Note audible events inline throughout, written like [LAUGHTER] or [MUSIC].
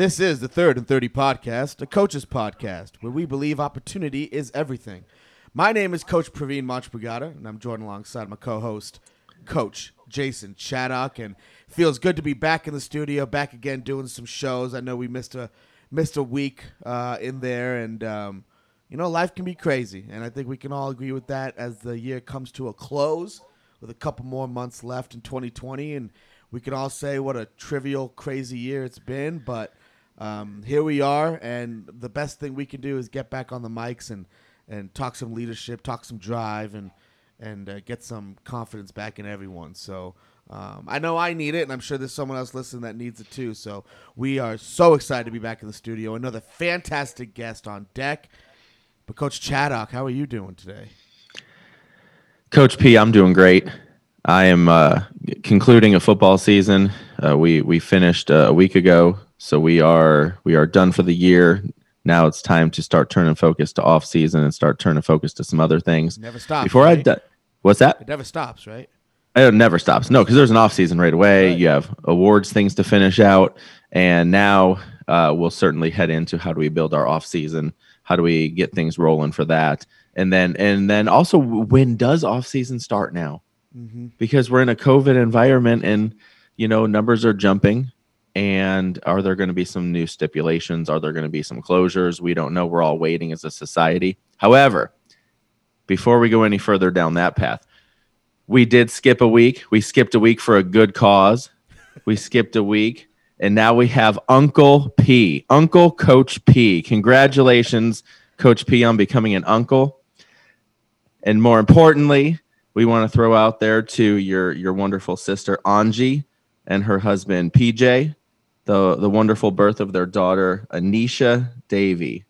This is the Third and 30 podcast, a coach's podcast, where we believe opportunity is everything. My name is Coach Praveen Manchbagata, and I'm joined alongside my co-host, Coach Jason Chaddock, and feels good to be back in the studio, back again doing some shows. I know we missed a missed a week uh, in there, and um, you know life can be crazy, and I think we can all agree with that as the year comes to a close, with a couple more months left in 2020, and we can all say what a trivial, crazy year it's been, but um, here we are, and the best thing we can do is get back on the mics and and talk some leadership, talk some drive, and and uh, get some confidence back in everyone. So. Um, I know I need it, and I'm sure there's someone else listening that needs it too. So we are so excited to be back in the studio. Another fantastic guest on deck. But Coach Chaddock, how are you doing today? Coach P, I'm doing great. I am uh, concluding a football season. Uh, we we finished uh, a week ago so we are we are done for the year. Now it's time to start turning focus to off season and start turning focus to some other things. Never stops. Before right? I do- what's that? It never stops, right? It never stops. No, because there's an off season right away. Right. You have awards things to finish out, and now uh, we'll certainly head into how do we build our off season? How do we get things rolling for that? And then and then also when does off season start now? Mm-hmm. Because we're in a COVID environment and you know numbers are jumping and are there going to be some new stipulations? Are there going to be some closures? We don't know. We're all waiting as a society. However, before we go any further down that path, we did skip a week. We skipped a week for a good cause. We skipped a week, and now we have Uncle P, Uncle Coach P. Congratulations, Coach P, on becoming an uncle. And more importantly, we want to throw out there to your your wonderful sister Angie and her husband PJ the the wonderful birth of their daughter Anisha Davy.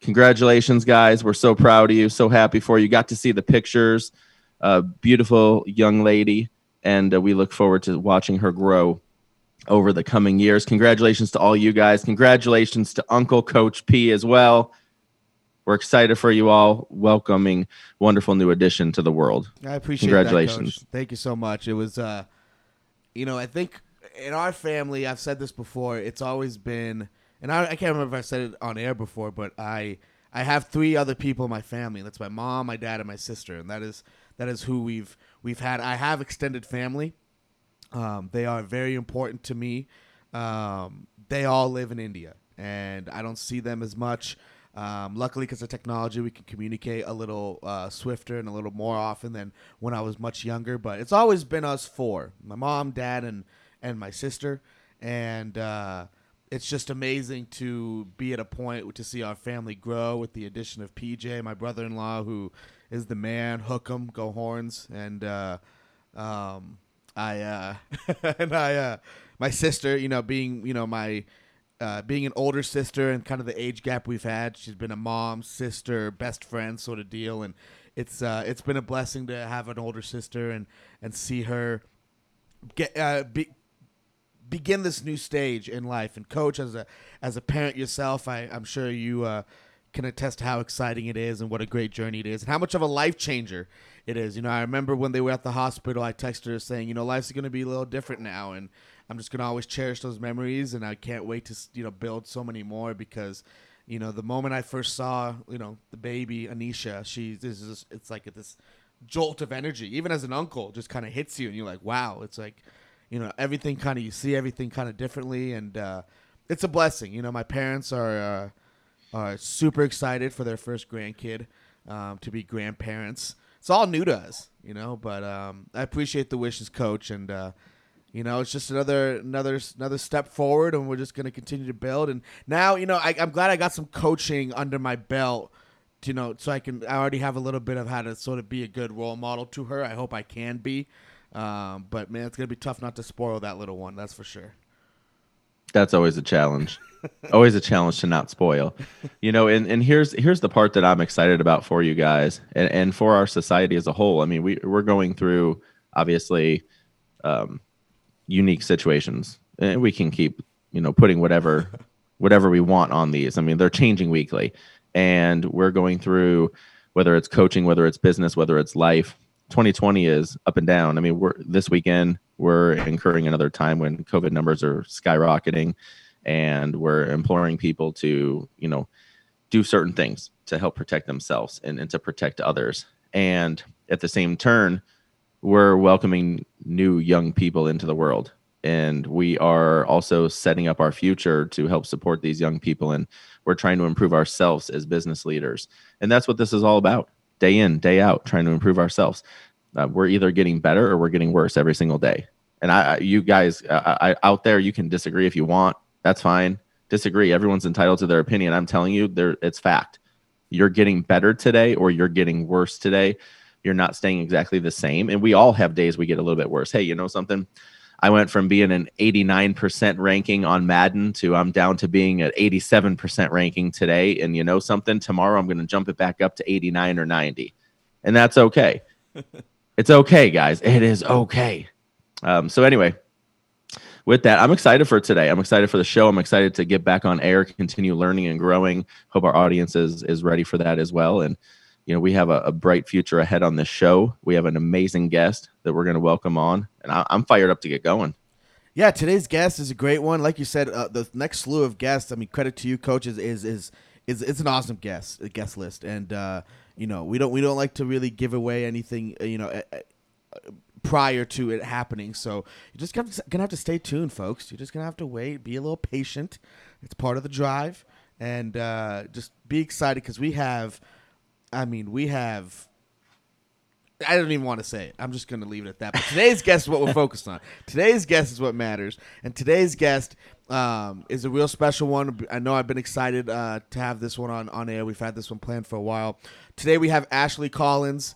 Congratulations, guys! We're so proud of you, so happy for you. Got to see the pictures. A beautiful young lady, and uh, we look forward to watching her grow over the coming years. Congratulations to all you guys. Congratulations to Uncle Coach P as well. We're excited for you all. Welcoming wonderful new addition to the world. I appreciate it. Congratulations. That, Thank you so much. It was uh you know, I think in our family, I've said this before. It's always been, and I, I, can't remember if I said it on air before, but I I have three other people in my family. That's my mom, my dad, and my sister, and that is that is who we've we've had. I have extended family. Um, they are very important to me. Um, they all live in India, and I don't see them as much. Um, luckily, because of technology, we can communicate a little uh, swifter and a little more often than when I was much younger. But it's always been us four: my mom, dad, and and my sister, and uh, it's just amazing to be at a point to see our family grow with the addition of PJ, my brother-in-law, who is the man. Hook 'em, go horns, and uh, um, I uh, [LAUGHS] and I uh, my sister, you know, being you know my uh, being an older sister and kind of the age gap we've had. She's been a mom, sister, best friend sort of deal, and it's uh, it's been a blessing to have an older sister and and see her get uh, be, begin this new stage in life. And coach, as a as a parent yourself, I, I'm sure you uh, can attest how exciting it is and what a great journey it is, and how much of a life changer it is. You know, I remember when they were at the hospital, I texted her saying, you know, life's going to be a little different now, and I'm just going to always cherish those memories, and I can't wait to you know build so many more because. You know, the moment I first saw, you know, the baby Anisha, she this is it's like this jolt of energy. Even as an uncle, just kind of hits you, and you're like, wow. It's like you know everything kind of you see everything kind of differently and uh, it's a blessing you know my parents are uh, are super excited for their first grandkid um, to be grandparents. It's all new to us you know but um, i appreciate the wishes coach and uh, you know it's just another another another step forward and we're just going to continue to build and now you know I, i'm glad i got some coaching under my belt you know so i can i already have a little bit of how to sort of be a good role model to her. I hope i can be um, but man, it's gonna be tough not to spoil that little one. That's for sure. That's always a challenge. [LAUGHS] always a challenge to not spoil. You know, and, and here's here's the part that I'm excited about for you guys and, and for our society as a whole. I mean, we we're going through obviously um, unique situations, and we can keep you know putting whatever [LAUGHS] whatever we want on these. I mean, they're changing weekly, and we're going through whether it's coaching, whether it's business, whether it's life 2020 is up and down. I mean, we're this weekend we're incurring another time when COVID numbers are skyrocketing, and we're imploring people to, you know, do certain things to help protect themselves and, and to protect others. And at the same turn, we're welcoming new young people into the world. And we are also setting up our future to help support these young people. And we're trying to improve ourselves as business leaders. And that's what this is all about day in, day out, trying to improve ourselves. Uh, we're either getting better or we're getting worse every single day. And I, you guys uh, I, out there, you can disagree if you want. That's fine. Disagree. Everyone's entitled to their opinion. I'm telling you, there it's fact. You're getting better today, or you're getting worse today. You're not staying exactly the same. And we all have days we get a little bit worse. Hey, you know something? I went from being an 89% ranking on Madden to I'm down to being at 87% ranking today. And you know something? Tomorrow I'm going to jump it back up to 89 or 90. And that's okay. [LAUGHS] it's okay, guys. It is okay. Um, so, anyway, with that, I'm excited for today. I'm excited for the show. I'm excited to get back on air, continue learning and growing. Hope our audience is, is ready for that as well. And, you know, we have a, a bright future ahead on this show. We have an amazing guest that we're going to welcome on, and I, am fired up to get going. Yeah, today's guest is a great one. Like you said, uh, the next slew of guests. I mean, credit to you, coaches. Is is is it's an awesome guest guest list, and uh, you know we don't we don't like to really give away anything. Uh, you know, prior to it happening. So you're just gonna, gonna have to stay tuned, folks. You're just gonna have to wait, be a little patient. It's part of the drive, and uh, just be excited because we have. I mean, we have. I don't even want to say it. I'm just going to leave it at that. But today's guest is what we're [LAUGHS] focused on. Today's guest is what matters, and today's guest um, is a real special one. I know I've been excited uh, to have this one on on air. We've had this one planned for a while. Today we have Ashley Collins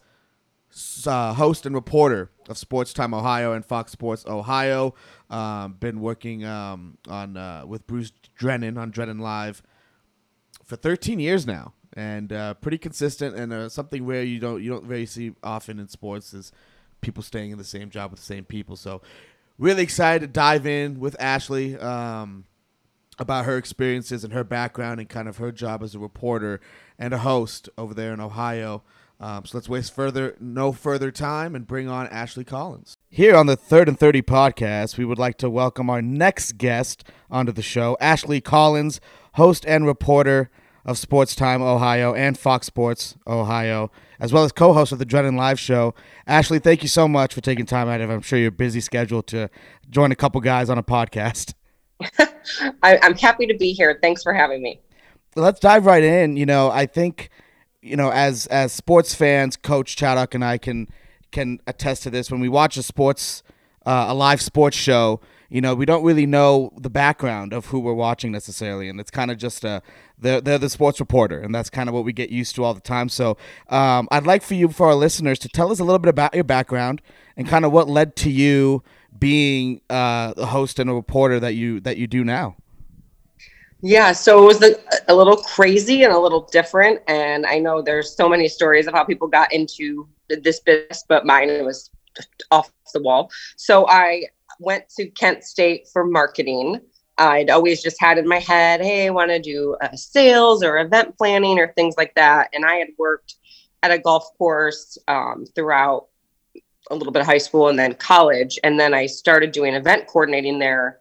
uh, host and reporter of Sports Time Ohio and Fox Sports Ohio. Um, been working um, on uh, with Bruce Drennan on Drennan Live for 13 years now, and uh, pretty consistent. And uh, something where you don't you don't very see often in sports is people staying in the same job with the same people. So really excited to dive in with Ashley. Um, about her experiences and her background and kind of her job as a reporter and a host over there in Ohio. Um, so let's waste further no further time and bring on Ashley Collins. Here on the Third and Thirty podcast, we would like to welcome our next guest onto the show, Ashley Collins, host and reporter of Sports Time Ohio and Fox Sports Ohio, as well as co-host of the Drennan Live Show. Ashley, thank you so much for taking time out of I'm sure your busy schedule to join a couple guys on a podcast. [LAUGHS] I, I'm happy to be here. Thanks for having me. Let's dive right in. You know, I think you know, as as sports fans, Coach Chaddock and I can can attest to this. When we watch a sports uh, a live sports show, you know, we don't really know the background of who we're watching necessarily, and it's kind of just a they're they're the sports reporter, and that's kind of what we get used to all the time. So, um, I'd like for you, for our listeners, to tell us a little bit about your background and kind of what led to you being uh, a host and a reporter that you that you do now. Yeah, so it was the, a little crazy and a little different. And I know there's so many stories of how people got into this business, but mine was off the wall. So I went to Kent State for marketing. I'd always just had in my head, hey, I want to do uh, sales or event planning or things like that. And I had worked at a golf course um, throughout a little bit of high school and then college. And then I started doing event coordinating there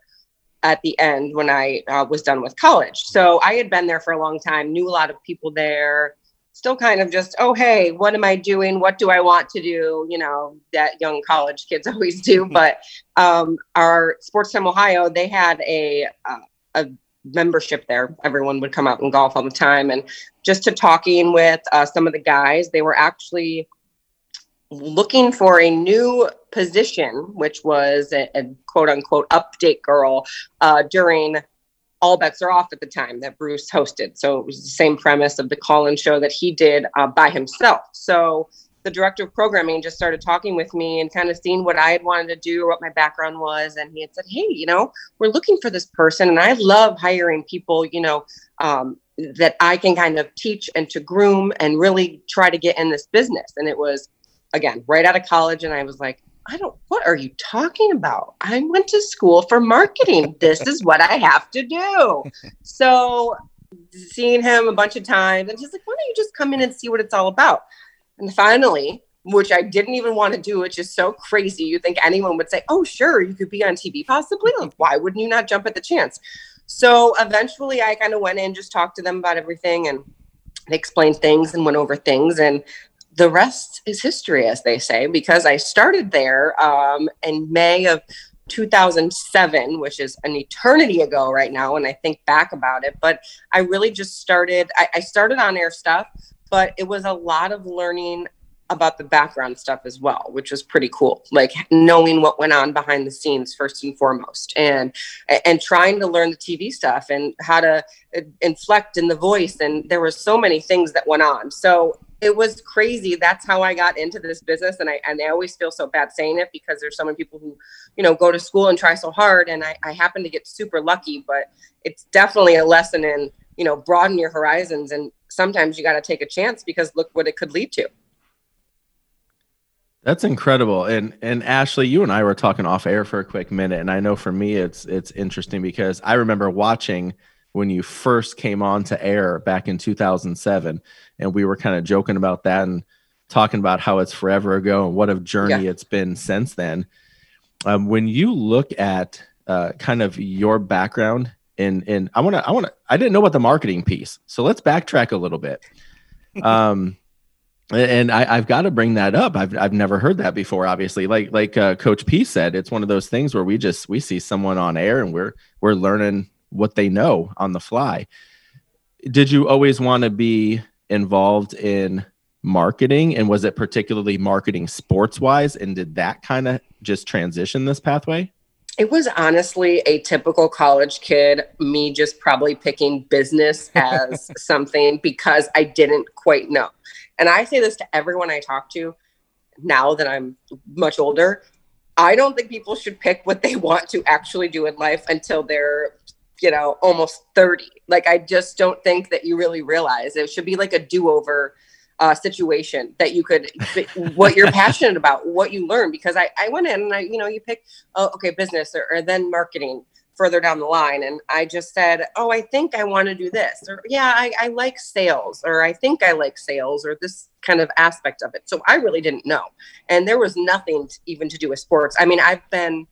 at the end when I uh, was done with college. So I had been there for a long time, knew a lot of people there, still kind of just, oh, hey, what am I doing? What do I want to do? You know, that young college kids [LAUGHS] always do. but um, our Sports Time Ohio, they had a, uh, a membership there. Everyone would come out and golf all the time. And just to talking with uh, some of the guys, they were actually looking for a new position, which was a, a quote unquote update girl uh, during All Bets Are Off at the time that Bruce hosted. So it was the same premise of the call in show that he did uh, by himself. So the director of programming just started talking with me and kind of seeing what I had wanted to do or what my background was. And he had said, Hey, you know, we're looking for this person. And I love hiring people, you know, um, that I can kind of teach and to groom and really try to get in this business. And it was, again, right out of college. And I was like, I don't, what are you talking about? I went to school for marketing. this is what I have to do. So, seeing him a bunch of times, and he's like, why don't you just come in and see what it's all about? And finally, which I didn't even want to do, which is so crazy. You think anyone would say, oh, sure, you could be on TV possibly? Like, why wouldn't you not jump at the chance? So eventually I kind of went in, just talked to them about everything and they explained things and went over things. And the rest is history, as they say, because I started there um, in May of 2007, which is an eternity ago right now when I think back about it. But I really just started, I, I started on air stuff, but it was a lot of learning about the background stuff as well, which was pretty cool. Like knowing what went on behind the scenes first and foremost, and and trying to learn the TV stuff and how to uh, inflect in the voice. And there were so many things that went on. So it was crazy. That's how I got into this business, and I and I always feel so bad saying it because there's so many people who, you know, go to school and try so hard, and I, I happen to get super lucky. But it's definitely a lesson in you know broaden your horizons, and sometimes you got to take a chance because look what it could lead to. That's incredible. And and Ashley, you and I were talking off air for a quick minute, and I know for me it's it's interesting because I remember watching when you first came on to air back in 2007, and we were kind of joking about that and talking about how it's forever ago and what a journey yeah. it's been since then. Um, when you look at uh, kind of your background in in I want to I want to I didn't know about the marketing piece, so let's backtrack a little bit. [LAUGHS] Um, and I, have got to bring that up. I've I've never heard that before. Obviously, like like uh, Coach P said, it's one of those things where we just we see someone on air and we're we're learning what they know on the fly. Did you always want to be involved in marketing, and was it particularly marketing sports wise? And did that kind of just transition this pathway? It was honestly a typical college kid, me just probably picking business [LAUGHS] as something because I didn't quite know. And I say this to everyone I talk to now that I'm much older. I don't think people should pick what they [LAUGHS] want to actually do in life until they're, you know, almost 30. Like, I just don't think that you really realize it should be like a do over uh, situation that you could, [LAUGHS] what you're passionate about, what you learn. Because I, I went in and I, you know, you pick, oh, okay, business or, or then marketing further down the line and i just said oh i think i want to do this or yeah I, I, like sales or i think i like sales or this kind of aspect of it so i really didn't know and there was nothing to, even to do with sports i mean i've been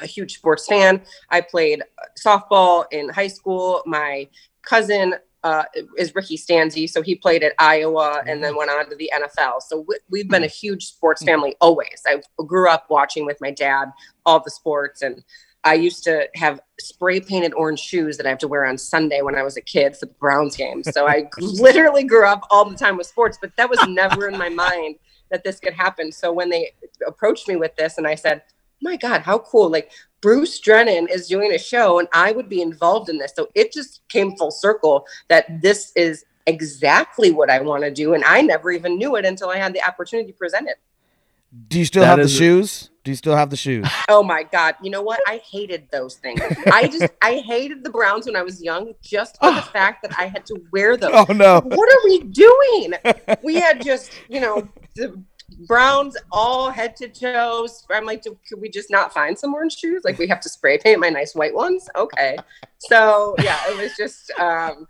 a huge sports fan i played softball in high school my cousin uh, is Ricky Stanzi. So he played at Iowa and then went on to the NFL. So we, have been a huge sports family always. I grew up watching with my dad all the sports and I used to have spray painted orange shoes that I have to wear on Sunday when I was a kid for the Browns game. So I [LAUGHS] [LAUGHS] literally grew up all the time with sports, but that was never in my [LAUGHS] mind that this could happen. So when they approached me with this and I said, my God, how cool. Like Bruce Drennan is doing a show and I would be involved in this. So it just came full circle that this is exactly what I want to do. And I never even knew it until I had the opportunity to present it. Do you still that have the shoes? Do you still have the shoes? [LAUGHS] Oh my god! You know what? I hated those things. I just [LAUGHS] I hated the Browns when I was young, just for the ah. fact that I had to wear them. Oh no! What are we doing? We had just you know the Browns all head to toes. I'm like, could we just not find some orange shoes? Like we have to spray paint my nice white ones. Okay, so yeah, it was just. um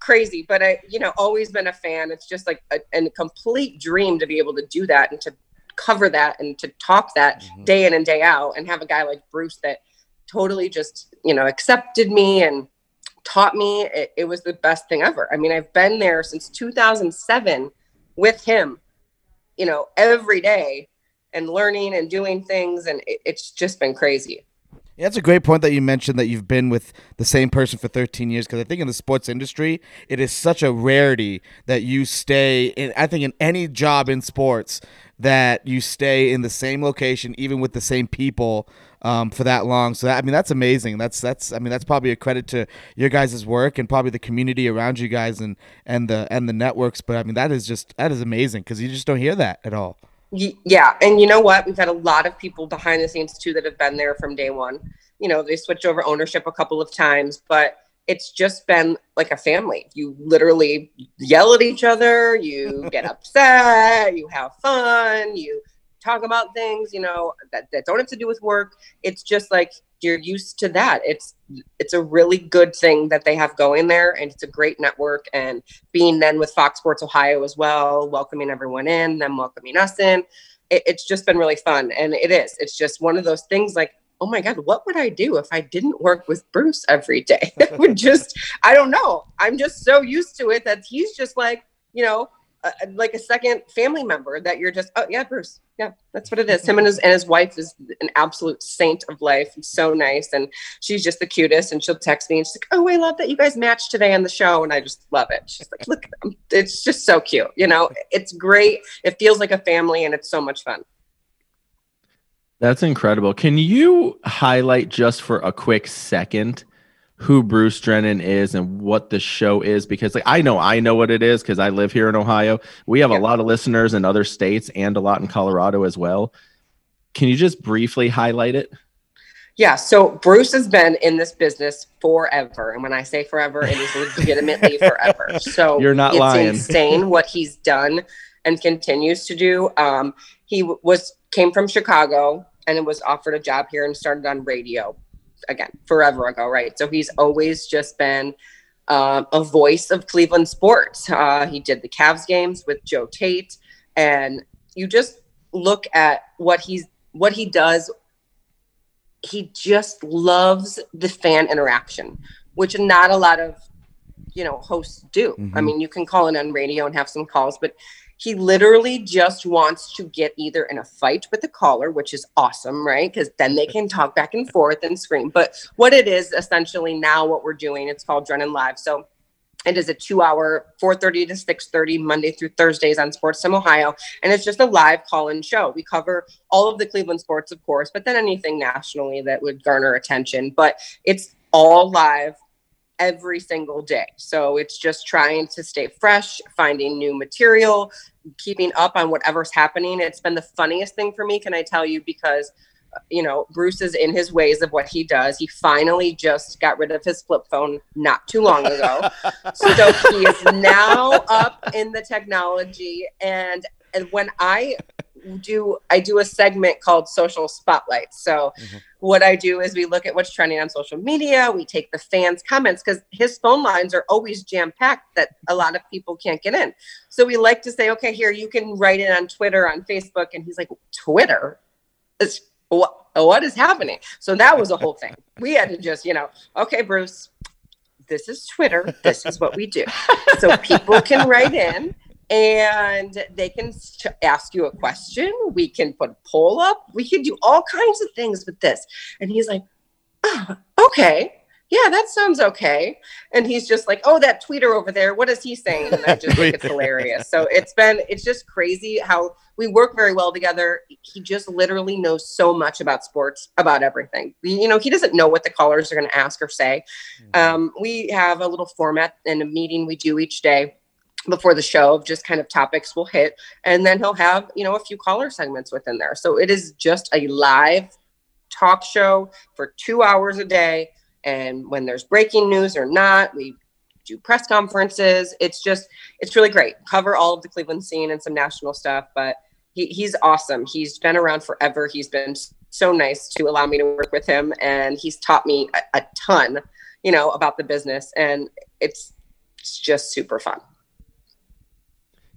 crazy but i you know always been a fan it's just like a, a complete dream to be able to do that and to cover that and to talk that mm-hmm. day in and day out and have a guy like Bruce that totally just, you know, accepted me and taught me. It, it was the best thing ever. I mean, I've been there since 2007 with him, you know, every day and learning and doing things. And it, it's just been crazy. Yeah, that's a great point that you mentioned that you've been with the same person for 13 years because I think in the sports industry, it is such a rarity that you stay in. I think in any job in sports, that you stay in the same location, even with the same people, um, for that long. So that, I mean, that's amazing. That's that's I mean, that's probably a credit to your guys' work and probably the community around you guys and and the and the networks. But I mean, that is just that is amazing because you just don't hear that at all. Yeah, and you know what? We've had a lot of people behind the scenes too that have been there from day one. You know, they switched over ownership a couple of times, but it's just been like a family. You literally yell at each other, you get [LAUGHS] upset, you have fun, you talk about things, you know, that, that don't have to do with work. It's just like you're used to that. It's it's a really good thing that they have going there and it's a great network and being then with Fox Sports Ohio as well, welcoming everyone in, them welcoming us in. It, it's just been really fun and it is. It's just one of those things like oh my God, what would I do if I didn't work with Bruce every day? [LAUGHS] I would just, I don't know. I'm just so used to it that he's just like, you know, uh, like a second family member that you're just, oh yeah, Bruce. Yeah, that's what it is. Him and his and his wife is an absolute saint of life. He's so nice, and she's just the cutest. And she'll text me and she's like, "Oh, I love that you guys matched today on the show," and I just love it. She's like, "Look, it's just so cute. You know, it's great. It feels like a family, and it's so much fun." That's incredible. Can you highlight just for a quick second who Bruce Drennan is and what the show is? Because like I know I know what it is because I live here in Ohio. We have yeah. a lot of listeners in other states and a lot in Colorado as well. Can you just briefly highlight it? Yeah, so Bruce has been in this business forever, and when I say forever, it is legitimately [LAUGHS] forever. So you're not it's lying. insane what he's done and continues to do. Um, he was came from Chicago and was offered a job here and started on radio again forever ago, right? So he's always just been um, a voice of Cleveland sports. Uh, he did the Cavs games with Joe Tait, and you just look at what he's what he does. He just loves the fan interaction, which not a lot of you know hosts do. Mm-hmm. I mean, you can call in on radio and have some calls, but he literally just wants to get either in a fight with the caller, which is awesome, right? Because then they can talk back and forth and scream. But what it is essentially now, what we're doing, it's called Drennan Live. So it is a two-hour, 4:30 to 6:30, Monday through Thursdays on SportsTime Ohio, and it's just a live call-in show. We cover all of the Cleveland sports, of course, but then anything nationally that would garner attention. But it's all live every single day. So it's just trying to stay fresh, finding new material, keeping up on whatever's happening. It's been the funniest thing for me, can I tell you, because uh, you know, Bruce is in his ways of what he does. He finally just got rid of his flip phone not too long ago. [LAUGHS] so he is now up in the technology and and when I do I do a segment called social spotlight. So mm-hmm. what I do is we look at what's trending on social media, we take the fans comments cuz his phone lines are always jam packed that a lot of people can't get in. So we like to say okay here you can write it on Twitter on Facebook and he's like Twitter it's what, what is happening? So that was a whole thing. We had to just, you know, okay Bruce, this is Twitter. This is what we do. So people can write in and they can ask you a question. We can put a poll up. We can do all kinds of things with this. And he's like, oh, okay. Yeah, that sounds okay. And he's just like, oh, that tweeter over there, what is he saying? And I just think it's [LAUGHS] hilarious. So it's been, it's just crazy how we work very well together. He just literally knows so much about sports, about everything. You know, he doesn't know what the callers are going to ask or say. Mm-hmm. Um, we have a little format and a meeting we do each day before the show of just kind of topics will hit and then he'll have you know a few caller segments within there. So it is just a live talk show for two hours a day and when there's breaking news or not we do press conferences. It's just it's really great. Cover all of the cleveland scene and some national stuff but he, he's awesome. He's been around forever. He's been so nice to allow me to work with him and he's taught me a, a ton you know about the business and it's, it's just super fun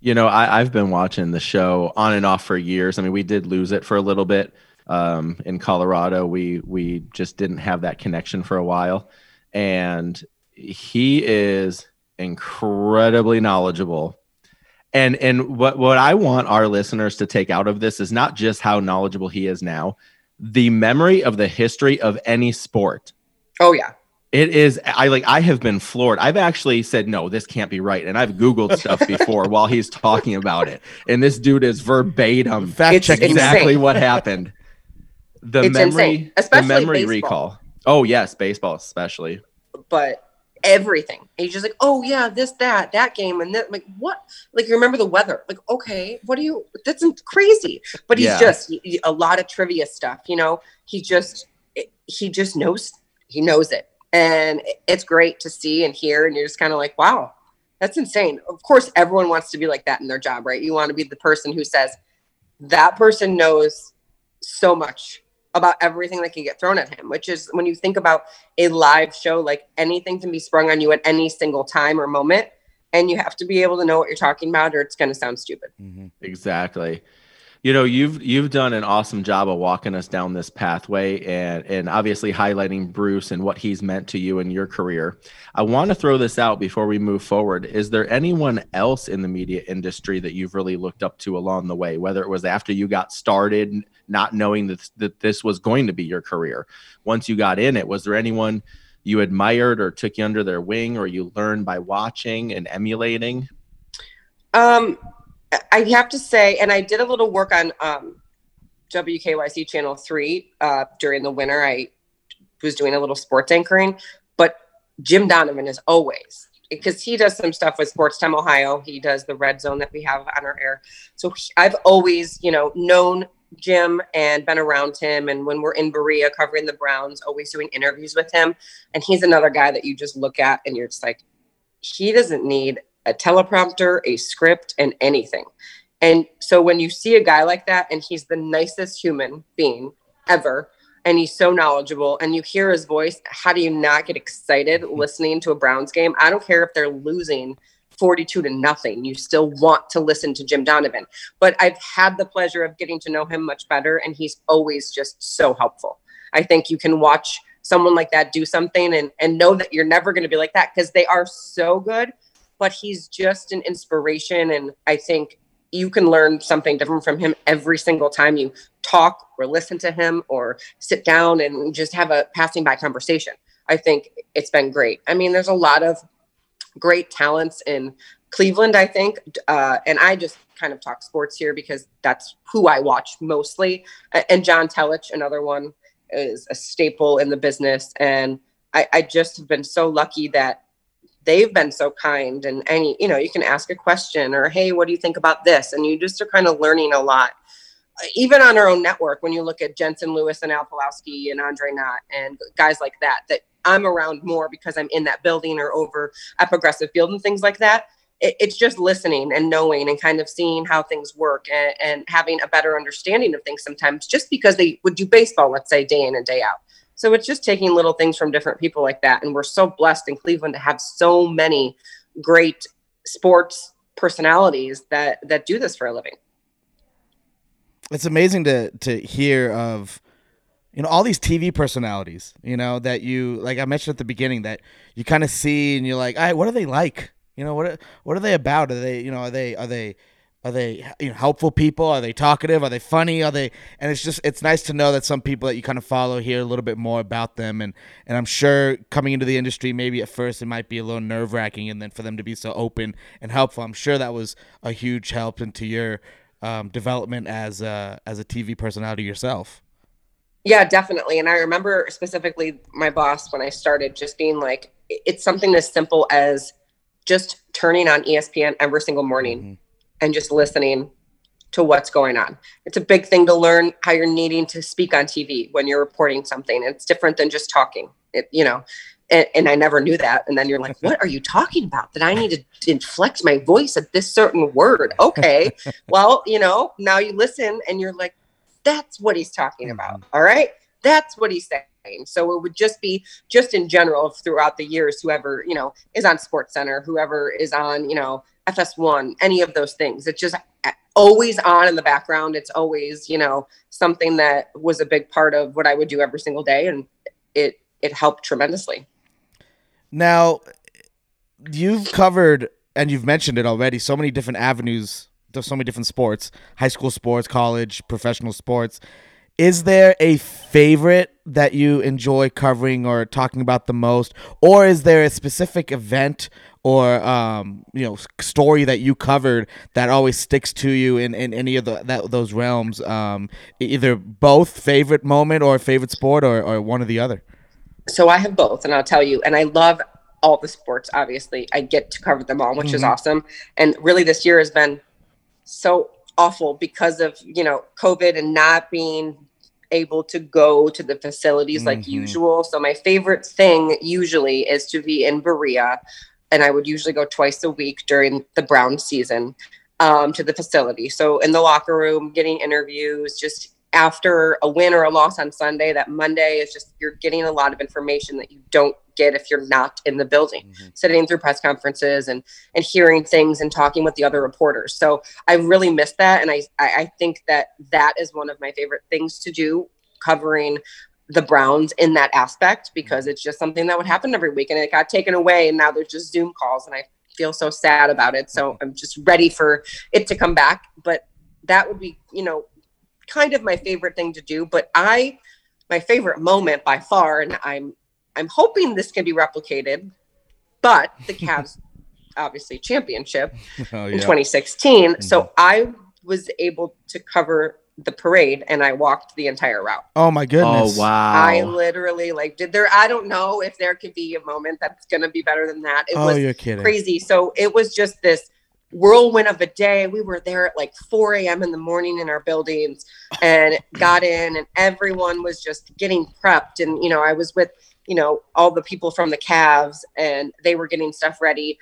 you know, I, have been watching the show on and off for years. I mean, we did lose it for a little bit um, in Colorado. We we just didn't have that connection for a while, and he is incredibly knowledgeable. And and what what I want our listeners to take out of this is not just how knowledgeable he is now, the memory of the history of any sport. Oh yeah. It is. I like. I have been floored. I've actually said no, this can't be right, and I've googled stuff [LAUGHS] before while he's talking about it, and this dude is verbatim fact check exactly what happened. The it's memory, the memory baseball. recall. Oh yes, baseball especially. But everything. he's just like, oh yeah, this, that, that game, and that. Like what? Like you remember the weather? Like okay, what do you? That's crazy. But he's yeah. just a lot of trivia stuff. You know, he just he just knows he knows it and it's great to see and hear and you're just kind of like wow that's insane. Of course everyone wants to be like that in their job right? You want to be the person who says that person knows so much about everything that can get thrown at him which is when you think about a live show like anything can be sprung on you at any single time or moment and you have to be able to know what you're talking about or it's going to sound stupid. Mm-hmm. exactly you know you've you've done an awesome job of walking us down this pathway and and obviously highlighting bruce and what he's meant to you in your career. I want to throw this out before we move forward. Is there anyone else in the media industry that you've really looked up to along the way whether it was after you got started not knowing that, that this was going to be your career? Once you got in it was there anyone you admired or took you under their wing or you learned by watching and emulating? Um I have to say, and I did a little work on um, WKYC Channel 3 uh, during the winter. I was doing a little sports anchoring, but Jim Donovan is always because he does some stuff with Sports Time Ohio. He does the red zone that we have on our air. So he, I've always, you know, known Jim and been around him. And when we're in Berea covering the Browns, always doing interviews with him. And he's another guy that you just look at and you're just like, he doesn't need a teleprompter, a script, and anything. And so when you see a guy like that, and he's the nicest human being ever, and he's so knowledgeable, and you hear his voice, how do you not get excited hmm. listening to a Browns game? I don't care if they're losing 42 to nothing. You still want to listen to Jim Donovan. But I've had the pleasure of getting to know him much better, and he's always just so helpful. I think you can watch someone like that do something and, and know that you're never going to be like that because they are so good but he's just an inspiration. And I think you can learn something different from him every single time you talk or listen to him or sit down and just have a passing by conversation. I think it's been great. I mean, there's a lot of great talents in Cleveland, I think. Uh, and I just kind of talk sports here because that's who I watch mostly. And John Telich, another one, is a staple in the business. And I, I just have been so lucky that they've been so kind and any you know you can ask a question or hey what do you think about this? And you just are kind of learning a lot. Even on our own network when you look at jensen lewis and al Pawlowski and andre knott and guys like that that i'm around more because i'm in that building or over at progressive field and things like that it, it's just listening and knowing and kind of seeing how things work and, and having a better understanding of things sometimes just because they would do baseball let's say day in and day out so it's just taking little things from different people like that. And we're so blessed in Cleveland to have so many great sports personalities that that do this for a living. It's amazing to to hear of you know all these TV personalities, you know, that you like I mentioned at the beginning that you kind of see and you're like, "All right, what are they like?" You know, what are, what are they about? Are they, you know, are they are they are they you know, helpful people? Are they talkative? Are they funny? Are they? And it's just it's nice to know that some people that you kind of follow hear a little bit more about them. And and I'm sure coming into the industry, maybe at first it might be a little nerve wracking, and then for them to be so open and helpful, I'm sure that was a huge help into your um, development as a, as a TV personality yourself. Yeah, definitely. And I remember specifically my boss when I started just being like, it's something as simple as just turning on ESPN every single morning. Mm-hmm and just listening to what's going on. It's a big thing to learn how you're needing to speak on TV when you're reporting something. It's different than just talking. It, you know, and, and, I never knew that. And then you're like, what are you talking about? That I need to inflect my voice at this certain word. Okay. [LAUGHS] well, you know, now you listen and you're like, that's what he's talking about. Mm-hmm. All right. That's what he's saying. So it would just be just in general throughout the years, whoever, you know, is on Sports Center, whoever is on, you know, FS1, any of those things. It's just always on in the background. It's always, you know, something that was a big part of what I would do every single day and it it helped tremendously. Now, you've covered and you've mentioned it already so many different avenues, so many different sports, high school sports, college, professional sports. Is there a favorite that you enjoy covering or talking about the most? Or is there a specific event or um, you know story that you covered that always sticks to you in, in any of the that, those realms? Um, either both favorite moment or favorite sport or, or one or the other? So i have both and i'll tell you and i love all the sports obviously. I get to cover them all which mm-hmm. is awesome. And really this year has been so awful because of you know covid and not being able to go to the facilities mm-hmm. like usual so my favorite thing usually is to be in berea and I would usually go twice a week during the Brown season um, to the facility. So in the locker room, getting interviews, just after a win or a loss on Sunday, that Monday is just you're getting a lot of information that you don't get if you're not in the building, mm-hmm. sitting through press conferences and and hearing things and talking with the other reporters. So I really missed that, and I I think that that is one of my favorite things to do, covering the Browns in that aspect because it's just something that would happen every week, and it got taken away, and now there's just Zoom calls, and I feel so sad about it. So I'm just ready for it to come back, but that would be you know kind of my favorite thing to do. But I my favorite moment by far, and I'm I'm hoping this can be replicated, but the [LAUGHS] Cavs obviously championship [LAUGHS] oh, yeah. in 2016. Mm-hmm. So I was able to cover the parade and I walked the entire route. Oh my goodness. Oh wow. I literally like did there I don't know if there could be a moment that's gonna be better than that. It oh, was you're kidding. crazy. So it was just this whirlwind of a day. We were there at like 4 a.m. in the morning in our buildings and got in and everyone was just getting prepped. And, you know, I was with you know, all the people from the Cavs and they were getting stuff ready.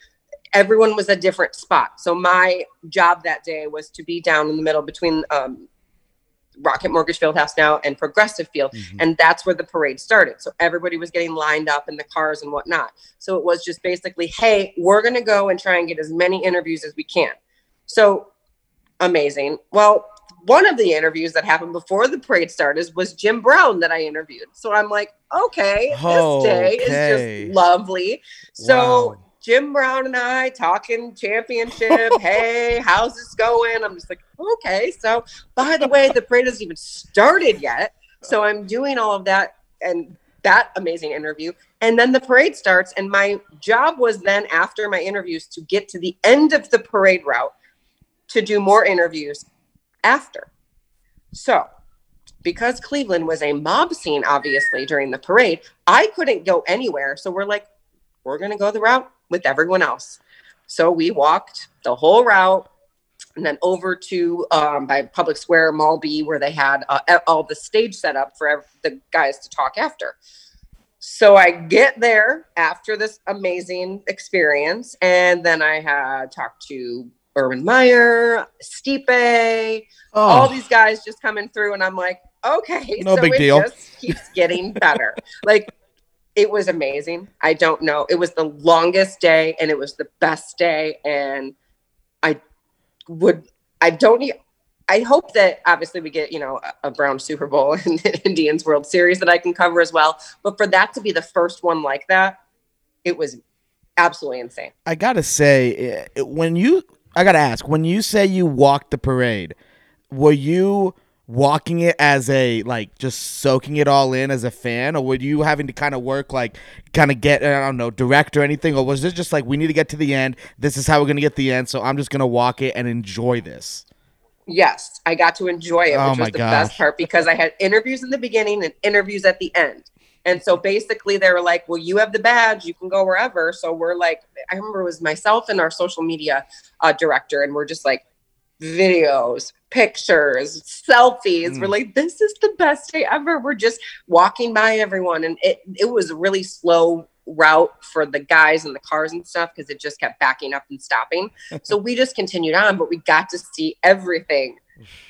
Everyone was a different spot. So my job that day was to be down in the middle between um, Rocket Mortgage Fieldhouse now and Progressive Field. Mm-hmm. And that's where the parade started. So everybody was getting lined up in the cars and whatnot. So it was just basically, hey, we're going to go and try and get as many interviews as we can. So amazing. Well, one of the interviews that happened before the parade started was Jim Brown that I interviewed. So I'm like, okay, oh, this day is just lovely. So wow. Jim Brown and I talking championship. [LAUGHS] hey, how's this going? I'm just like, okay. So by the way, the parade hasn't even started yet. So I'm doing all of that and that amazing interview. And then the parade starts. And my job was then after my interviews to get to the end of the parade route to do more interviews after. So, because Cleveland was a mob scene, obviously, during the parade, I couldn't go anywhere. So, we're like, we're going to go the route with everyone else. So, we walked the whole route and then over to um, by Public Square Mall B, where they had uh, all the stage set up for the guys to talk after. So I get there after this amazing experience, and then I had talked to Urban Meyer, Stipe, oh. all these guys just coming through, and I'm like, okay, no so big deal. Just keeps getting better. [LAUGHS] like it was amazing. I don't know. It was the longest day, and it was the best day, and I would. I don't. I hope that obviously we get, you know, a, a Brown Super Bowl [LAUGHS] and the Indians World Series that I can cover as well. But for that to be the first one like that, it was absolutely insane. I gotta say, eh, when you I gotta ask, when you say you walked the parade, were you walking it as a like just soaking it all in as a fan, or were you having to kind of work like kind of get I don't know direct or anything, or was this just like we need to get to the end? This is how we're gonna get the end, so I'm just gonna walk it and enjoy this. Yes, I got to enjoy it, oh which was the gosh. best part because I had interviews in the beginning and interviews at the end. And so basically they were like, well, you have the badge, you can go wherever. So we're like, I remember it was myself and our social media uh, director, and we're just like, videos, pictures, selfies. Mm. We're like, this is the best day ever. We're just walking by everyone. And it, it was a really slow route for the guys and the cars and stuff because it just kept backing up and stopping. [LAUGHS] so we just continued on, but we got to see everything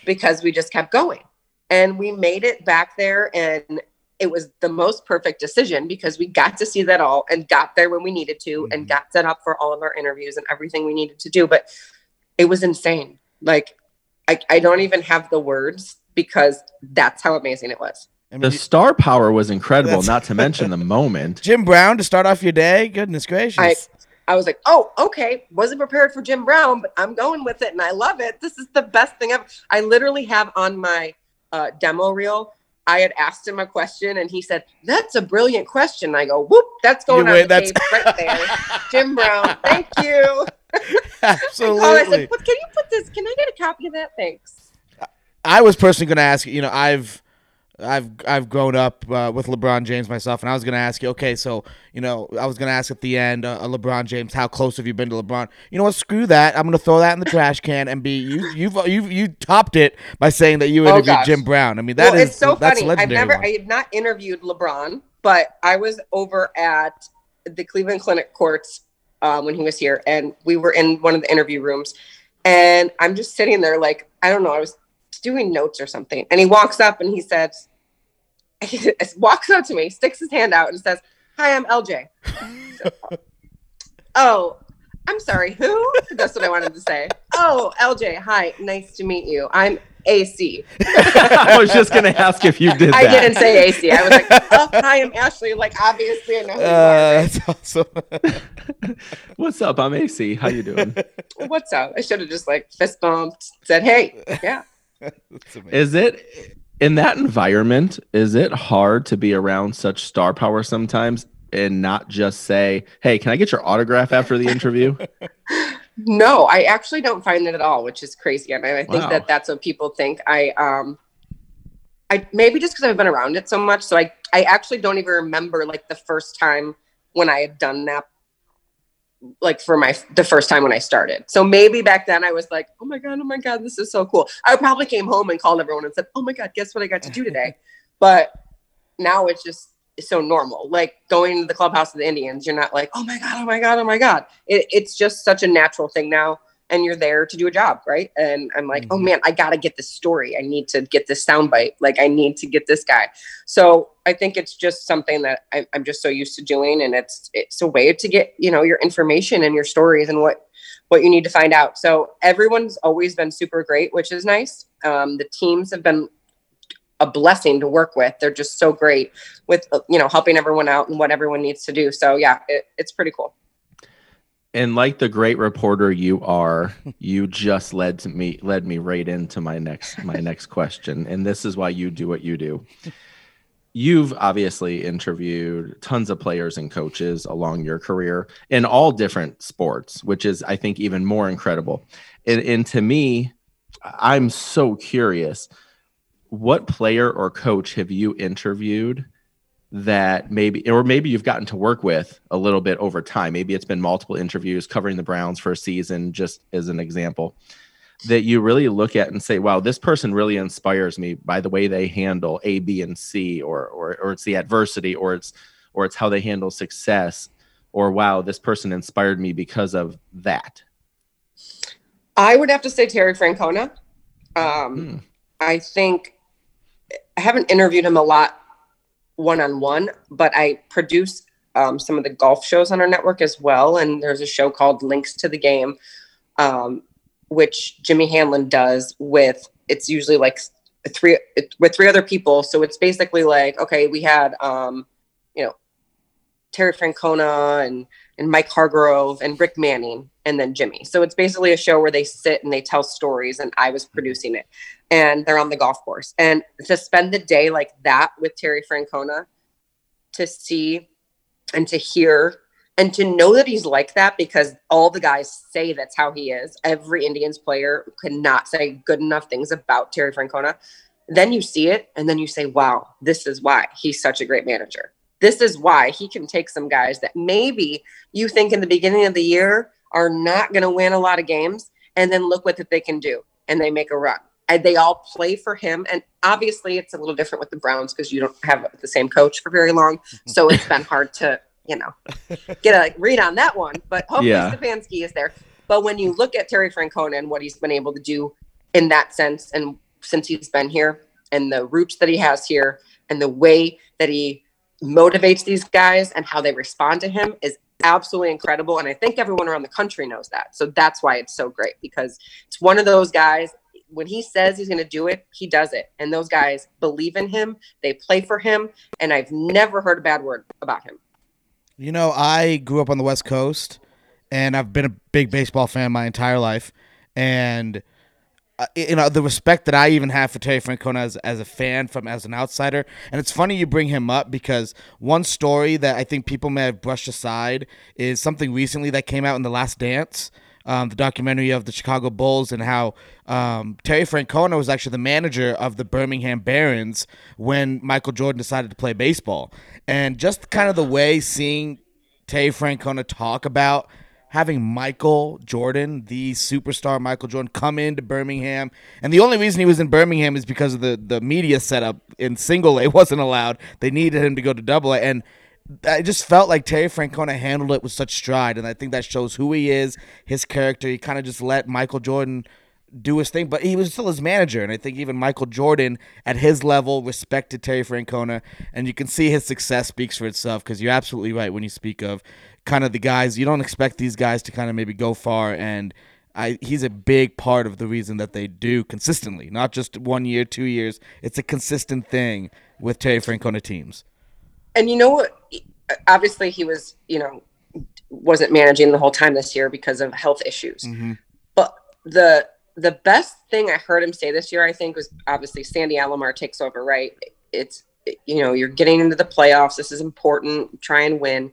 because we just kept going. And we made it back there and it was the most perfect decision because we got to see that all and got there when we needed to mm-hmm. and got set up for all of our interviews and everything we needed to do. But it was insane. Like, I, I don't even have the words because that's how amazing it was. I mean, the star power was incredible, not to mention the [LAUGHS] moment. Jim Brown to start off your day. Goodness gracious. I, I was like, oh, okay. Wasn't prepared for Jim Brown, but I'm going with it and I love it. This is the best thing ever. I literally have on my uh, demo reel I had asked him a question and he said, That's a brilliant question. I go, Whoop, that's going on the that's... right there. [LAUGHS] Jim Brown, thank you. [LAUGHS] Absolutely. I, said, Can you put this? Can I get a copy of that? Thanks. I was personally going to ask you, you know, I've I've I've grown up uh, with LeBron James myself, and I was gonna ask you. Okay, so you know, I was gonna ask at the end, uh, LeBron James, how close have you been to LeBron? You know what? Screw that. I'm gonna throw that in the trash can and be you. You've you you topped it by saying that you oh, interviewed oh, Jim Brown. I mean, that well, is it's so that's funny. I've never, one. I have not interviewed LeBron, but I was over at the Cleveland Clinic courts um, when he was here, and we were in one of the interview rooms, and I'm just sitting there like I don't know. I was doing notes or something. And he walks up and he says, [LAUGHS] he walks up to me, sticks his hand out and says, Hi, I'm LJ. [LAUGHS] oh, I'm sorry, who? That's what I wanted to say. [LAUGHS] Oh, LJ, hi, nice to meet you. I'm AC. I was just gonna ask if you did. [LAUGHS] That. I didn't say AC. I was like, [LAUGHS] oh, hi, I'm Ashley. Like, obviously, I know who you are. Uh, that's awesome. [LAUGHS] What's up? I'm AC. How you doing? What's up? I should have just like fist bumped, said, hey, yeah. That's amazing. Is it in that environment? Is it hard to be around such star power sometimes and not just say, "Hey, can I get your autograph after the interview?" No, I actually don't find that at all, which is crazy. And I think Wow. that that's what people think. I, um, I maybe just because I've been around it so much, so I, I actually don't even remember like the first time when I had done that, like for my the first time when I started. So maybe back then I was like, oh my god, oh my god, this is so cool. I probably came home and called everyone and said, oh my god, guess what I got to do today? [LAUGHS] but now it's just so normal. Like going to the clubhouse of the Indians, you're not like, oh my god, oh my god, oh my god. It, it's just such a natural thing now, and you're there to do a job, right? And I'm like, oh Mhm. man, I gotta get this story. I need to get this soundbite. Like I need to get this guy. So I think it's just something that I, I'm just so used to doing, and it's it's a way to get you know your information and your stories and what what you need to find out. So everyone's always been super great, which is nice. Um, the teams have been a blessing to work with. They're just so great with uh, you know helping everyone out and what everyone needs to do. So yeah, it, it's pretty cool. and like the great reporter you are, you just led to me led me right into my next my [LAUGHS] next question, and this is why you do what you do. You've obviously interviewed tons of players and coaches along your career in all different sports, which is, I think, even more incredible. And, and to me, I'm so curious what player or coach have you interviewed that maybe, or maybe you've gotten to work with a little bit over time? Maybe it's been multiple interviews covering the Browns for a season, just as an example that you really look at and say, wow, this person really inspires me by the way they handle A, B, and C, or or or it's the adversity, or it's or it's how they handle success, or wow, this person inspired me because of that. I would have to say Terry Francona. Um, Hmm. I think I haven't interviewed him a lot one on one, but I produce um, some of the golf shows on our network as well. And there's a show called Links to the Game, um, which Jimmy Hanlon does with. It's usually like three with three other people. So it's basically like okay, we had um, you know Terry Francona and and Mike Hargrove and Rick Manning and then Jimmy. So it's basically a show where they sit and they tell stories and I was producing it. And they're on the golf course. And to spend the day like that with Terry Francona to see and to hear and to know that he's like that because all the guys say that's how he is. Every Indians player could not say good enough things about Terry Francona. Then you see it and then you say, wow, this is why he's such a great manager. This is why he can take some guys that maybe you think in the beginning of the year are not going to win a lot of games and then look what that they can do and they make a run. And they all play for him. And obviously, it's a little different with the Browns because you don't have the same coach for very long. Mm-hmm. So it's been hard to, you know, [LAUGHS] get a read on that one. But hopefully, Yeah. Stefanski is there. But when you look at Terry Francona and what he's been able to do in that sense, and since he's been here, and the roots that he has here, and the way that he motivates these guys and how they respond to him is absolutely incredible. And I think everyone around the country knows that. So that's why it's so great because it's one of those guys. When he says he's going to do it, he does it. And those guys believe in him. They play for him. And I've never heard a bad word about him. You know, I grew up on the West Coast, and I've been a big baseball fan my entire life. And uh, you know the respect that I even have for Terry Francona as, as a fan from as an outsider, and it's funny you bring him up because one story that I think people may have brushed aside is something recently that came out in the Last Dance, um, the documentary of the Chicago Bulls and how um, Terry Francona was actually the manager of the Birmingham Barons when Michael Jordan decided to play baseball, and just kind of the way seeing Terry Francona talk about having Michael Jordan, the superstar Michael Jordan, come into Birmingham. And the only reason he was in Birmingham is because of the, the media setup in single A [LAUGHS] wasn't allowed. They needed him to go to double A. And I just felt like Terry Francona handled it with such stride. And I think that shows who he is, his character. He kind of just let Michael Jordan do his thing, but he was still his manager. And I think even Michael Jordan at his level respected Terry Francona. And you can see his success speaks for itself because you're absolutely right when you speak of kind of the guys. You don't expect these guys to kind of maybe go far. And I, he's a big part of the reason that they do consistently, not just one year, two years. It's a consistent thing with Terry Francona teams. And you know what? Obviously, he was, you know, wasn't managing the whole time this year because of health issues. Mm-hmm. But the the best thing I heard him say this year, I think, was obviously Sandy Alomar takes over. Right? It's you know you're getting into the playoffs. This is important. Try and win.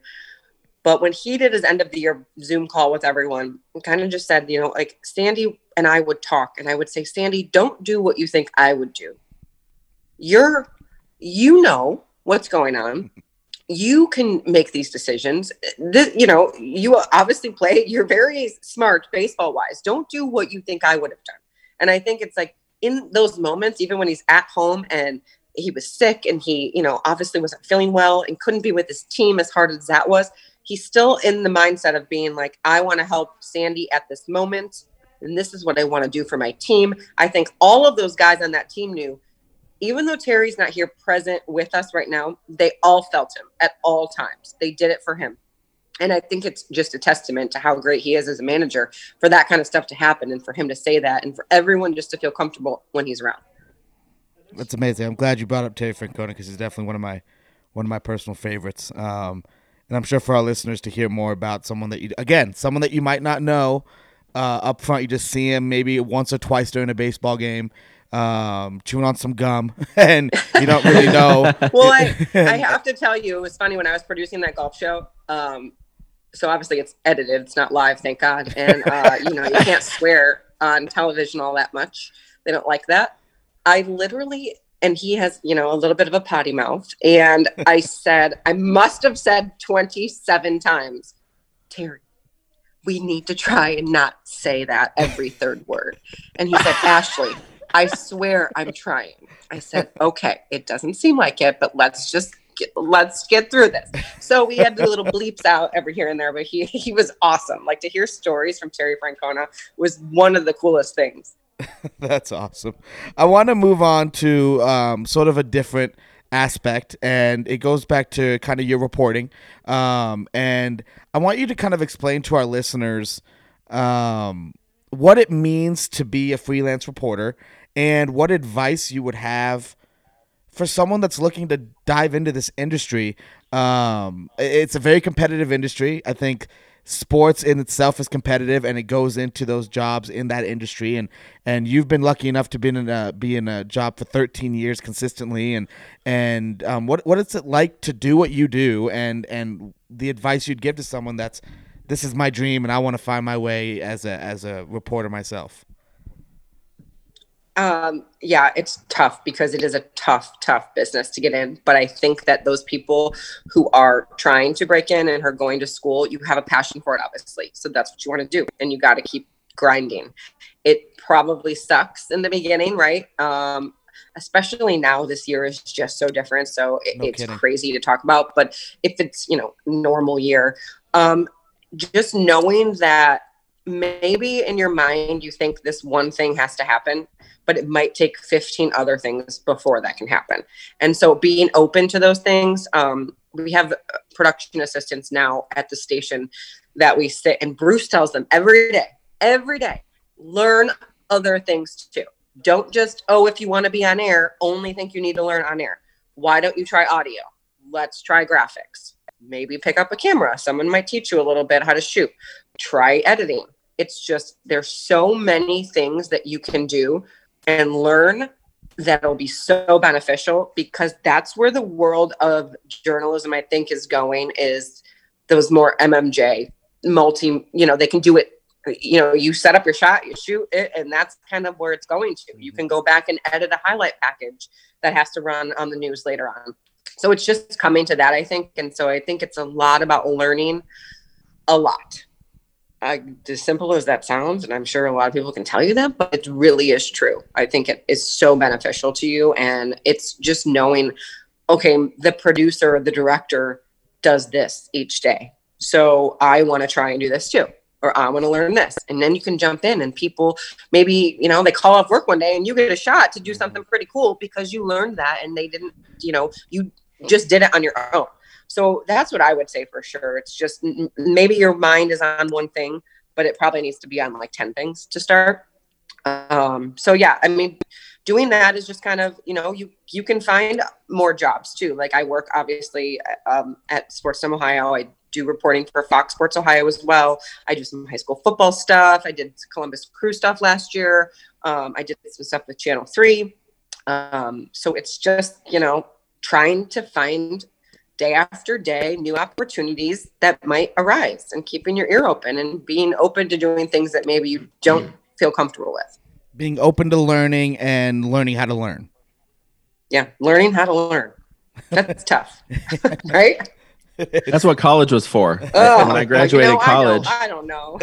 But when he did his end of the year Zoom call with everyone, kind of just said, you know, like Sandy and I would talk, and I would say, Sandy, don't do what you think I would do. You're, you know what's going on you can make these decisions. This, you know, you obviously play, you're very smart baseball wise. Don't do what you think I would have done. And I think it's like in those moments, even when he's at home and he was sick and he, you know, obviously wasn't feeling well and couldn't be with his team as hard as that was, he's still in the mindset of being like, I want to help Sandy at this moment. And this is what I want to do for my team. I think all of those guys on that team knew even though Terry's not here present with us right now, they all felt him at all times. They did it for him. And I think it's just a testament to how great he is as a manager for that kind of stuff to happen and for him to say that and for everyone just to feel comfortable when he's around. That's amazing. I'm glad you brought up Terry Francona because he's definitely one of my one of my personal favorites. Um, and I'm sure for our listeners to hear more about someone that you again, someone that you might not know uh, up front, you just see him maybe once or twice during a baseball game um, chewing on some gum, [LAUGHS] and you don't really [LAUGHS] know. well, I, [LAUGHS] I have to tell you, it was funny when I was producing that golf show. Um, so obviously it's edited, it's not live, thank God. And uh, you know, you can't swear on television all that much. They don't like that. I literally, and he has, you know, a little bit of a potty mouth. And [LAUGHS] I said, I must have said 27 times, Terry, we need to try and not say that every third word. And he said, Ashley, I swear I'm trying. I said, okay, it doesn't seem like it, but let's just get, let's get through this. So we had the little bleeps out every here and there, but he he was awesome. Like to hear stories from Terry Francona was one of the coolest things. [LAUGHS] That's awesome. I want to move on to um, sort of a different aspect, and it goes back to kind of your reporting. Um, and I want you to kind of explain to our listeners um, what it means to be a freelance reporter and what advice you would have for someone that's looking to dive into this industry. Um, it's a very competitive industry. I think sports in itself is competitive, and it goes into those jobs in that industry. and And you've been lucky enough to be in a be in a job for 13 years consistently. And and um, what what is it like to do what you do? And and the advice you'd give to someone that's this is my dream, and I want to find my way as a as a reporter myself. Um, yeah, it's tough because it is a tough, tough business to get in. But I think that those people who are trying to break in and are going to school, you have a passion for it, obviously. So that's what you want to do. And you got to keep grinding. It probably sucks in the beginning, right? Um, especially now this year is just so different. So it, no it's kidding. crazy to talk about. But if it's, you know, normal year, um, just knowing that maybe in your mind you think this one thing has to happen but it might take 15 other things before that can happen. And so being open to those things um, we have production assistants now at the station that we sit and bruce tells them every day every day learn other things too. Don't just oh if you want to be on air only think you need to learn on air. Why don't you try audio? Let's try graphics. Maybe pick up a camera. Someone might teach you a little bit how to shoot. Try editing. It's just there's so many things that you can do and learn that'll be so beneficial because that's where the world of journalism i think is going is those more mmj multi you know they can do it you know you set up your shot you shoot it and that's kind of where it's going to. You can go back and edit a highlight package that has to run on the news later on. So it's just coming to that i think and so i think it's a lot about learning a lot as simple as that sounds, and I'm sure a lot of people can tell you that, but it really is true. I think it is so beneficial to you. And it's just knowing, okay, the producer or the director does this each day. So I want to try and do this too. or I want to learn this. And then you can jump in and people maybe, you know, they call off work one day and you get a shot to do something pretty cool because you learned that and they didn't, you know, you just did it on your own. So that's what I would say for sure. It's just maybe your mind is on one thing, but it probably needs to be on like 10 things to start. Um, so yeah, I mean, doing that is just kind of, you know, you, you can find more jobs too. Like I work obviously um, at Sportstime Ohio. I do reporting for Fox Sports Ohio as well. I do some high school football stuff. I did Columbus Crew stuff last year. Um, I did some stuff with Channel 3. Um, so it's just, you know, trying to find day after day new opportunities that might arise and keeping your ear open and being open to doing things that maybe you don't mm. feel comfortable with. Being open to learning and learning how to learn. Yeah, learning how to learn. That's tough, [LAUGHS] right? That's what college was for. Oh, when I graduated you know, college, I don't, I don't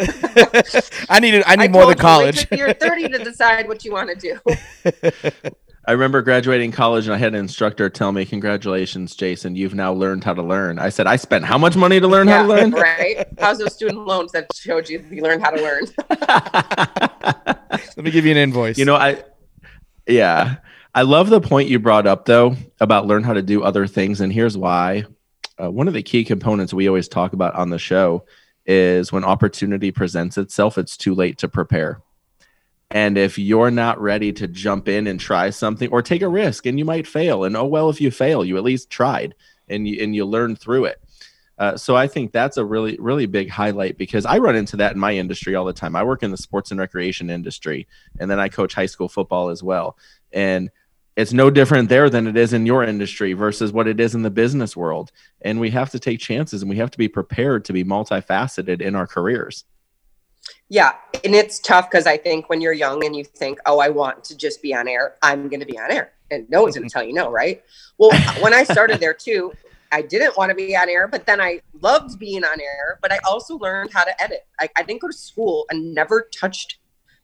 know. [LAUGHS] I needed. I need I more than college. You're 30 to decide what you want to do. [LAUGHS] I remember graduating college and I had an instructor tell me, "Congratulations, Jason! You've now learned how to learn." I said, "I spent how much money to learn yeah, how to learn?" Right? How's those student loans that showed you you learned how to learn? [LAUGHS] Let me give you an invoice. You know, I yeah, I love the point you brought up though about learn how to do other things, and here's why. Uh, one of the key components we always talk about on the show is when opportunity presents itself, it's too late to prepare. And if you're not ready to jump in and try something or take a risk and you might fail, and oh well, if you fail, you at least tried and you and you learn through it. Uh, so I think that's a really really big highlight because I run into that in my industry all the time. I work in the sports and recreation industry, and then I coach high school football as well. And it's no different there than it is in your industry versus what it is in the business world. And we have to take chances and we have to be prepared to be multifaceted in our careers. Yeah, and it's tough because I think when you're young and you think, "Oh, I want to just be on air," I'm going to be on air, and no one's going [LAUGHS] to tell you no, right? Well, when I started there too, I didn't want to be on air, but then I loved being on air. But I also learned how to edit. I, I didn't go to school and never touched,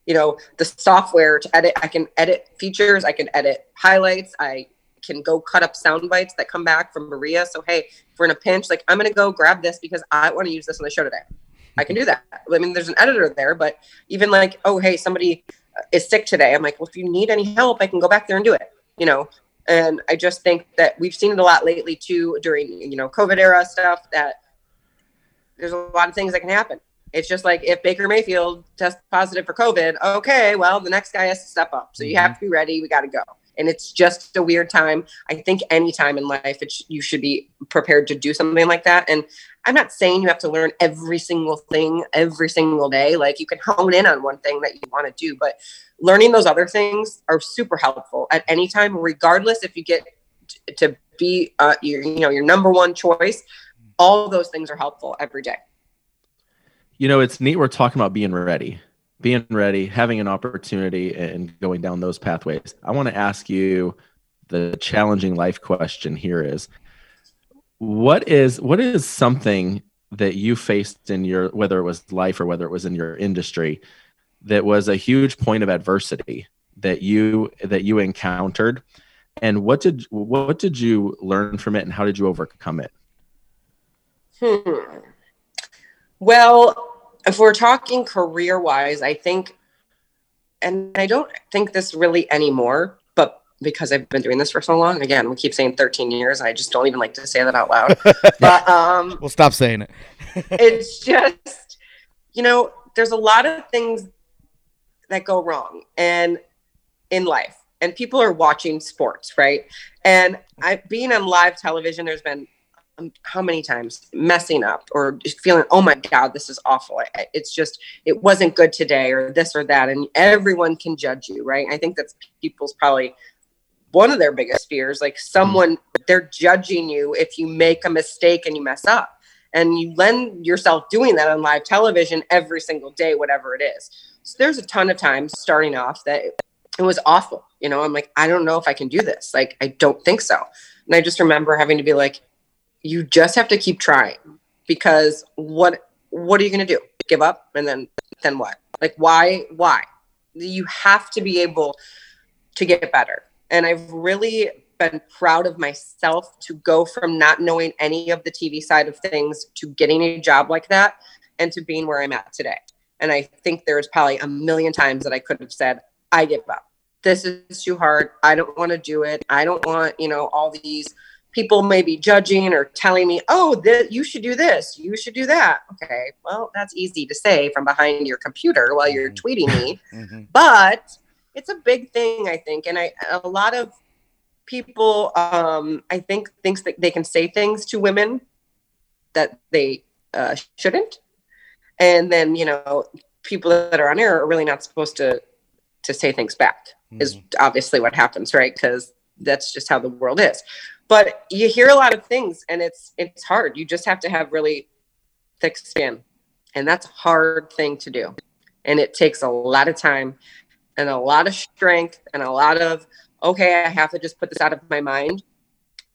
you know, the software to edit. I can edit features. I can edit highlights. I can go cut up sound bites that come back from Berea. So hey, if we're in a pinch, like I'm going to go grab this because I want to use this on the show today. I can do that. I mean, there's an editor there, but even like, oh, hey, somebody is sick today. I'm like, well, if you need any help, I can go back there and do it, you know? And I just think that we've seen it a lot lately too during, you know, COVID era stuff that there's a lot of things that can happen. It's just like if Baker Mayfield tests positive for COVID, okay, well, the next guy has to step up. So you have mm-hmm. to be ready. We got to go and it's just a weird time. I think any time in life, sh- you should be prepared to do something like that. And I'm not saying you have to learn every single thing every single day. Like you can hone in on one thing that you want to do, but learning those other things are super helpful at any time, regardless if you get t- to be uh, your, you know, your number one choice. All those things are helpful every day. You know, it's neat. We're talking about being ready being ready, having an opportunity, and going down those pathways. I want to ask you the challenging life question here is what is what is something that you faced in your whether it was life or whether it was in your industry that was a huge point of adversity that you that you encountered and what did what did you learn from it and how did you overcome it hmm. well if we're talking career wise, I think, and I don't think this really anymore, but because I've been doing this for so long, again, we keep saying 13 years. I just don't even like to say that out loud. [LAUGHS] but um, we'll stop saying it. [LAUGHS] it's just, you know, there's a lot of things that go wrong and in life and people are watching sports right and i being on live television there's been Um, how many times messing up or feeling oh my god this is awful. It's just it wasn't good today or this or that and everyone can judge you right? I think that's people's probably one of their biggest fears like someone they're judging you if you make a mistake and you mess up and you lend yourself doing that on live television every single day whatever it is. So there's a ton of times starting off that it was awful you know? I'm like i don't know if i can do this. Like i don't think so. And i just remember having to be like you just have to keep trying because what what are you going to do give up and then then what like why why you have to be able to get better and i've really been proud of myself to go from not knowing any of the tv side of things to getting a job like that and to being where I'm at today. And I think there's probably a million times that I could have said, I give up. This is too hard. I don't want to do it. I don't want, you know, all these people may be judging or telling me, oh, th- you should do this, you should do that. Okay, well, that's easy to say from behind your computer while you're mm-hmm. tweeting me, [LAUGHS] mm-hmm. but it's a big thing, I think, and I a lot of people, um, I think, thinks that they can say things to women that they uh, shouldn't, and then you know, people that are on air are really not supposed to to say things back. Mm-hmm. Is obviously what happens, right? Because that's just how the world is but you hear a lot of things and it's it's hard. You just have to have really thick skin and that's a hard thing to do. And it takes a lot of time and a lot of strength and a lot of okay i have to just put this out of my mind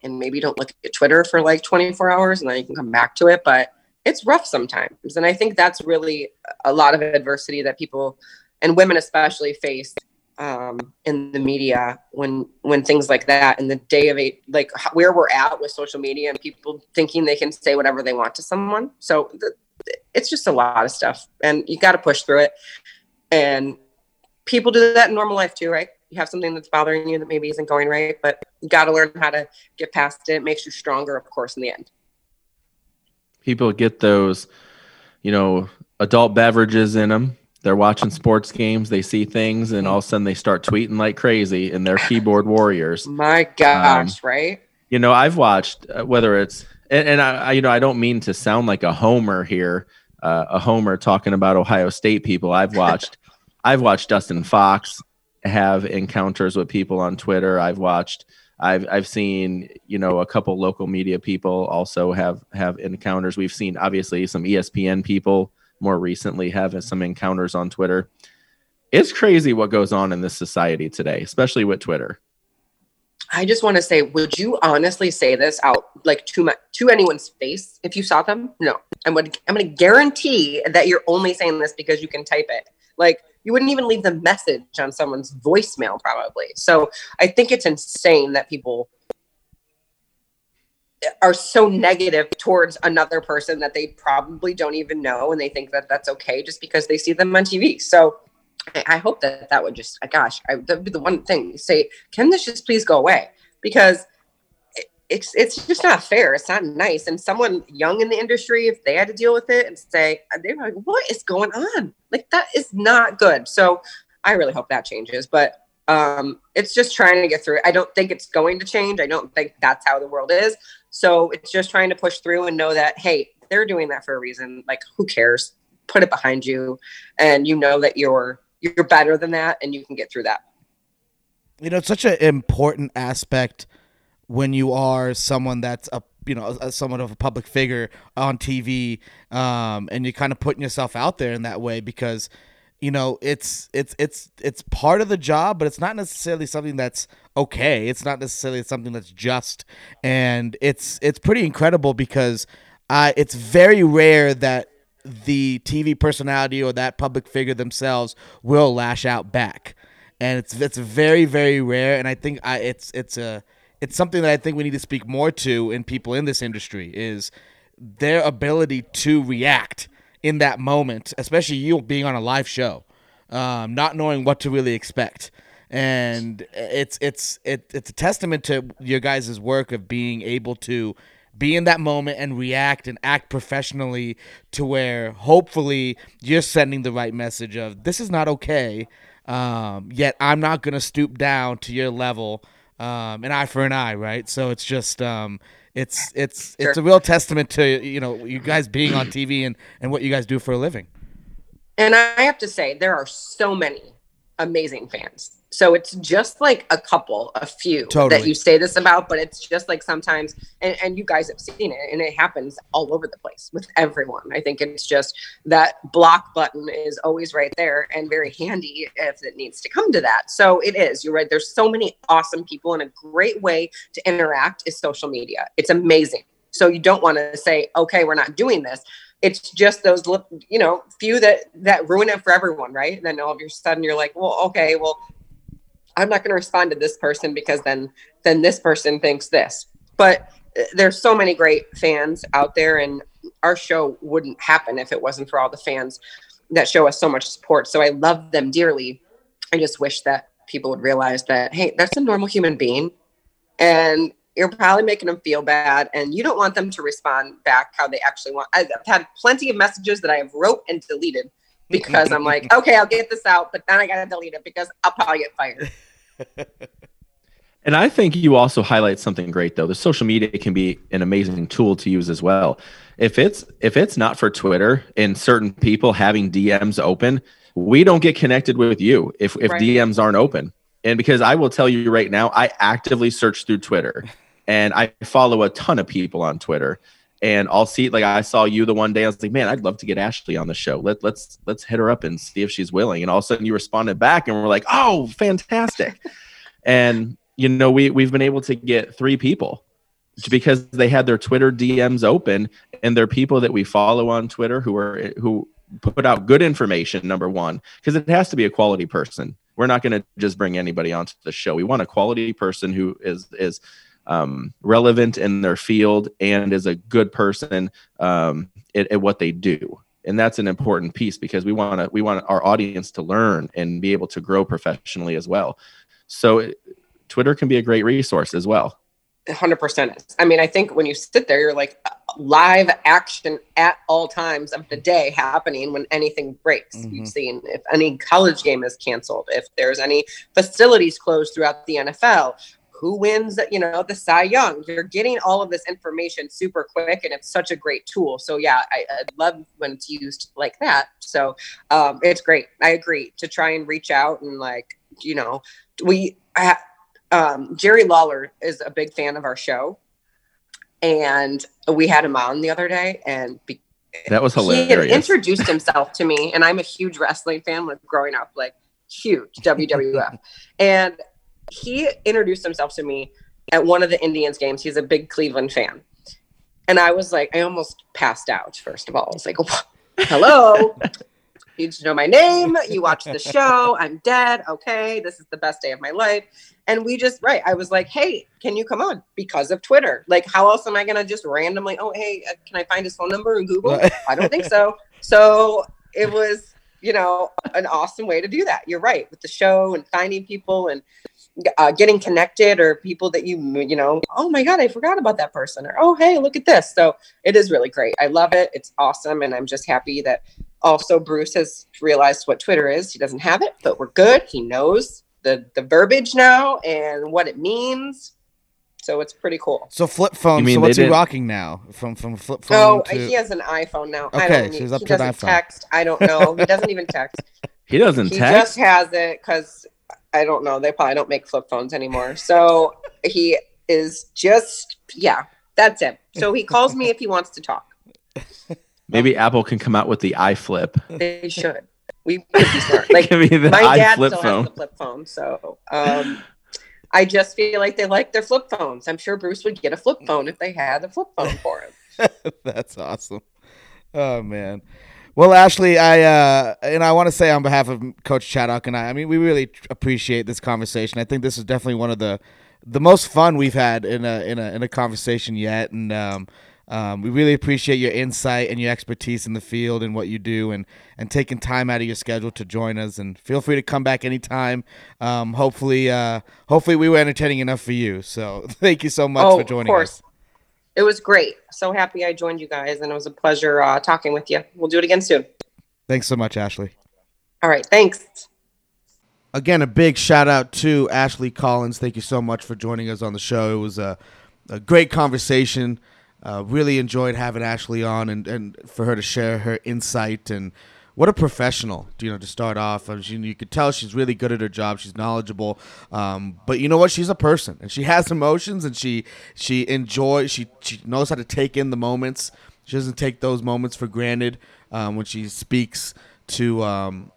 and maybe don't look at twitter for like 24 hours and then you can come back to it but it's rough sometimes. And i think that's really a lot of adversity that people and women especially face um, in the media when when things like that and the day of eight like where we're at with social media and people thinking they can say whatever they want to someone. So the, it's just a lot of stuff and you got to push through it. And people do that in normal life too right? You have something that's bothering you that maybe isn't going right but you got to learn how to get past it. it makes you stronger of course in the end. People get those you know adult beverages in them they're watching sports games, they see things, and all of a sudden they start tweeting like crazy, and they're keyboard warriors. My gosh, um, right? You know, I've watched uh, whether it's and, and I, I, you know, I don't mean to sound like a homer here, uh, a homer talking about Ohio State people. I've [LAUGHS] watched, I've watched Dustin Fox have encounters with people on Twitter. I've watched, I've I've seen you know a couple local media people also have have encounters. We've seen obviously some ESPN people more recently having some encounters on Twitter. It's crazy what goes on in this society today, especially with Twitter. I just want to say, would you honestly say this out like to my, to anyone's face if you saw them? No, I'm I'm to guarantee that you're only saying this because you can type it. Like you wouldn't even leave the message on someone's voicemail, probably. So I think it's insane that people are so negative towards another person that they probably don't even know and they think that that's okay just because they see them on TV. So I, hope that that would just, gosh, I, that would be the one thing say, can this just please go away? Because it's it's just not fair. It's not nice. And someone young in the industry, if they had to deal with it and say, they're like, what is going on? Like that is not good. So I really hope that changes. But um, it's just trying to get through. I don't think it's going to change. I don't think that's how the world is. So it's just trying to push through and know that, hey, they're doing that for a reason. Like, who cares? Put it behind you, and you know that you're you're better than that, and you can get through that. You know, it's such an important aspect when you are someone that's a you know a, somewhat of a public figure on TV, um, and you're kind of putting yourself out there in that way because you know it's it's it's it's part of the job but it's not necessarily something that's okay. It's not necessarily something that's just. And it's it's pretty incredible because uh, it's very rare that the tv personality or that public figure themselves will lash out back. And it's it's very very rare. And i think I, it's it's a it's something that i think we need to speak more to in people in this industry is their ability to react in that moment, especially you being on a live show, um, not knowing what to really expect. And it's it's it, it's a testament to your guys' work of being able to be in that moment and react and act professionally to where hopefully you're sending the right message of this is not okay. Um, yet I'm not gonna stoop down to your level. Um, an eye for an eye, right? So it's just um, it's it's sure. it's a real testament to you know you guys being on TV and and what you guys do for a living. And I have to say, there are so many amazing fans. So it's just like a couple, a few totally. that you say this about, but it's just like sometimes, and, and you guys have seen it, and it happens all over the place with everyone. I think it's just that block button is always right there and very handy if it needs to come to that. So it is. You're right. There's so many awesome people, and a great way to interact is social media. It's amazing. So you don't want to say, okay, we're not doing this it's just those you know few that that ruin it for everyone right and then all of a sudden you're like well okay well I'm not going to respond to this person because then then this person thinks this. But uh, there's so many great fans out there, and our show wouldn't happen if it wasn't for all the fans that show us so much support. So I love them dearly. I just wish that people would realize that, hey, that's a normal human being. And you're probably making them feel bad and you don't want them to respond back how they actually want. I've had plenty of messages that I have wrote and deleted because I'm like, okay, I'll get this out, but then I got to delete it because I'll probably get fired. [LAUGHS] And I think you also highlight something great though. The social media can be an amazing tool to use as well. If it's if it's not for Twitter and certain people having DMs open, we don't get connected with you if if right. DMs aren't open. And because I will tell you right now, I actively search through Twitter and I follow a ton of people on Twitter. And I'll see like I saw you the one day. I was like, man, I'd love to get Ashley on the show. Let let's let's hit her up and see if she's willing. And all of a sudden you responded back and we're like, oh, fantastic. [LAUGHS] and you know, we we've been able to get three people because they had their Twitter DMs open and they're people that we follow on Twitter who are who put out good information number 1 because it has to be a quality person. We're not going to just bring anybody onto the show. We want a quality person who is is um, relevant in their field and is a good person um, at, at what they do and that's an important piece because we want to we want our audience to learn and be able to grow professionally as well so Twitter can be a great resource as well. 100%. I mean, I think when you sit there, you're like live action at all times of the day happening when anything breaks. Mm-hmm. You've seen if any college game is canceled, if there's any facilities closed throughout the NFL, who wins, you know, the Cy Young. You're getting all of this information super quick, and it's such a great tool. So yeah, I, I love when it's used like that. So um, it's great. I agree to try and reach out and like, you know, we. I, um, Jerry Lawler is a big fan of our show, and we had him on the other day, and be- that was hilarious. He introduced himself to me, and I'm a huge wrestling fan. With growing up, like huge WWF, and he introduced himself to me at one of the Indians games. He's a big Cleveland fan, and I was like, I almost passed out. First of all, I was like, "Hello." [LAUGHS] you need to know my name. You watch the show. I'm dead. Okay, this is the best day of my life. And we just, right. I was like, hey, can you come on? Because of Twitter. Like, how else am I going to just randomly, oh, hey, uh, can I find his phone number in Google? I don't think so. So it was, you know, an awesome way to do that. You're right. With the show and finding people and uh, getting connected or people that you, you know, oh my God, I forgot about that person. Or, oh, hey, look at this. So it is really great. I love it. It's awesome. And I'm just happy that also Bruce has realized what Twitter is. He doesn't have it, but we're good. He knows the the verbiage now and what it means. So it's pretty cool. So flip phone. So what's he rocking now? From from flip phone. Oh, to... he has an iPhone now. Okay, I don't so he's up he to doesn't text. I don't know. He doesn't even text. [LAUGHS] he doesn't he text. He just has it because I don't know. They probably don't make flip phones anymore. So [LAUGHS] he is just yeah. That's it. So he calls me if he wants to talk. Maybe Apple can come out with the iFlip. They [LAUGHS] should. We could be smart. Like my dad still phone. has the flip phone, so um, I just feel like they like their flip phones. I'm sure Bruce would get a flip phone if they had a flip phone for him. [LAUGHS] That's awesome. Oh man. Well, Ashley, I uh, and I want to say on behalf of Coach Chaddock and I, I mean, we really appreciate this conversation. I think this is definitely one of the the most fun we've had in a in a in a conversation yet, and um, um, we really appreciate your insight and your expertise in the field and what you do, and and taking time out of your schedule to join us. And feel free to come back anytime. Um, hopefully, uh, hopefully we were entertaining enough for you. So [LAUGHS] thank you so much oh, for joining us. It was great. So happy I joined you guys, and it was a pleasure uh, talking with you. We'll do it again soon. Thanks so much, Ashley. All right, thanks. Again, a big shout out to Ashley Collins. Thank you so much for joining us on the show. It was a, a great conversation. Uh, really enjoyed having Ashley on and, and for her to share her insight and what a professional, you know, to start off. You, you could tell she's really good at her job. She's knowledgeable, um, but you know what? She's a person, and she has emotions, and she she enjoys. She she knows how to take in the moments. She doesn't take those moments for granted um, when she speaks to um,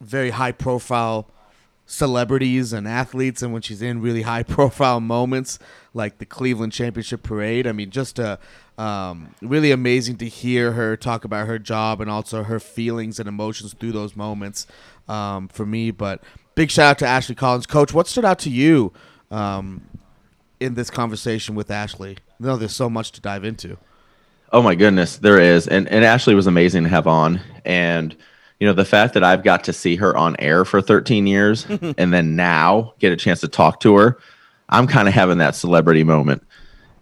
very high profile celebrities and athletes and when she's in really high [LAUGHS] profile moments like the Cleveland Championship Parade. I mean, just uh, um, really amazing to hear her talk about her job and also her feelings and emotions through those moments um, for me. But big shout out to Ashley Collins. Coach, what stood out to you um, in this conversation with Ashley? Know there's so much to dive into. Oh my goodness, there is. And and Ashley was amazing to have on. And you know, the fact that I've got to see her on air for 13 years [LAUGHS] and then now get a chance to talk to her, I'm kind of having that celebrity moment.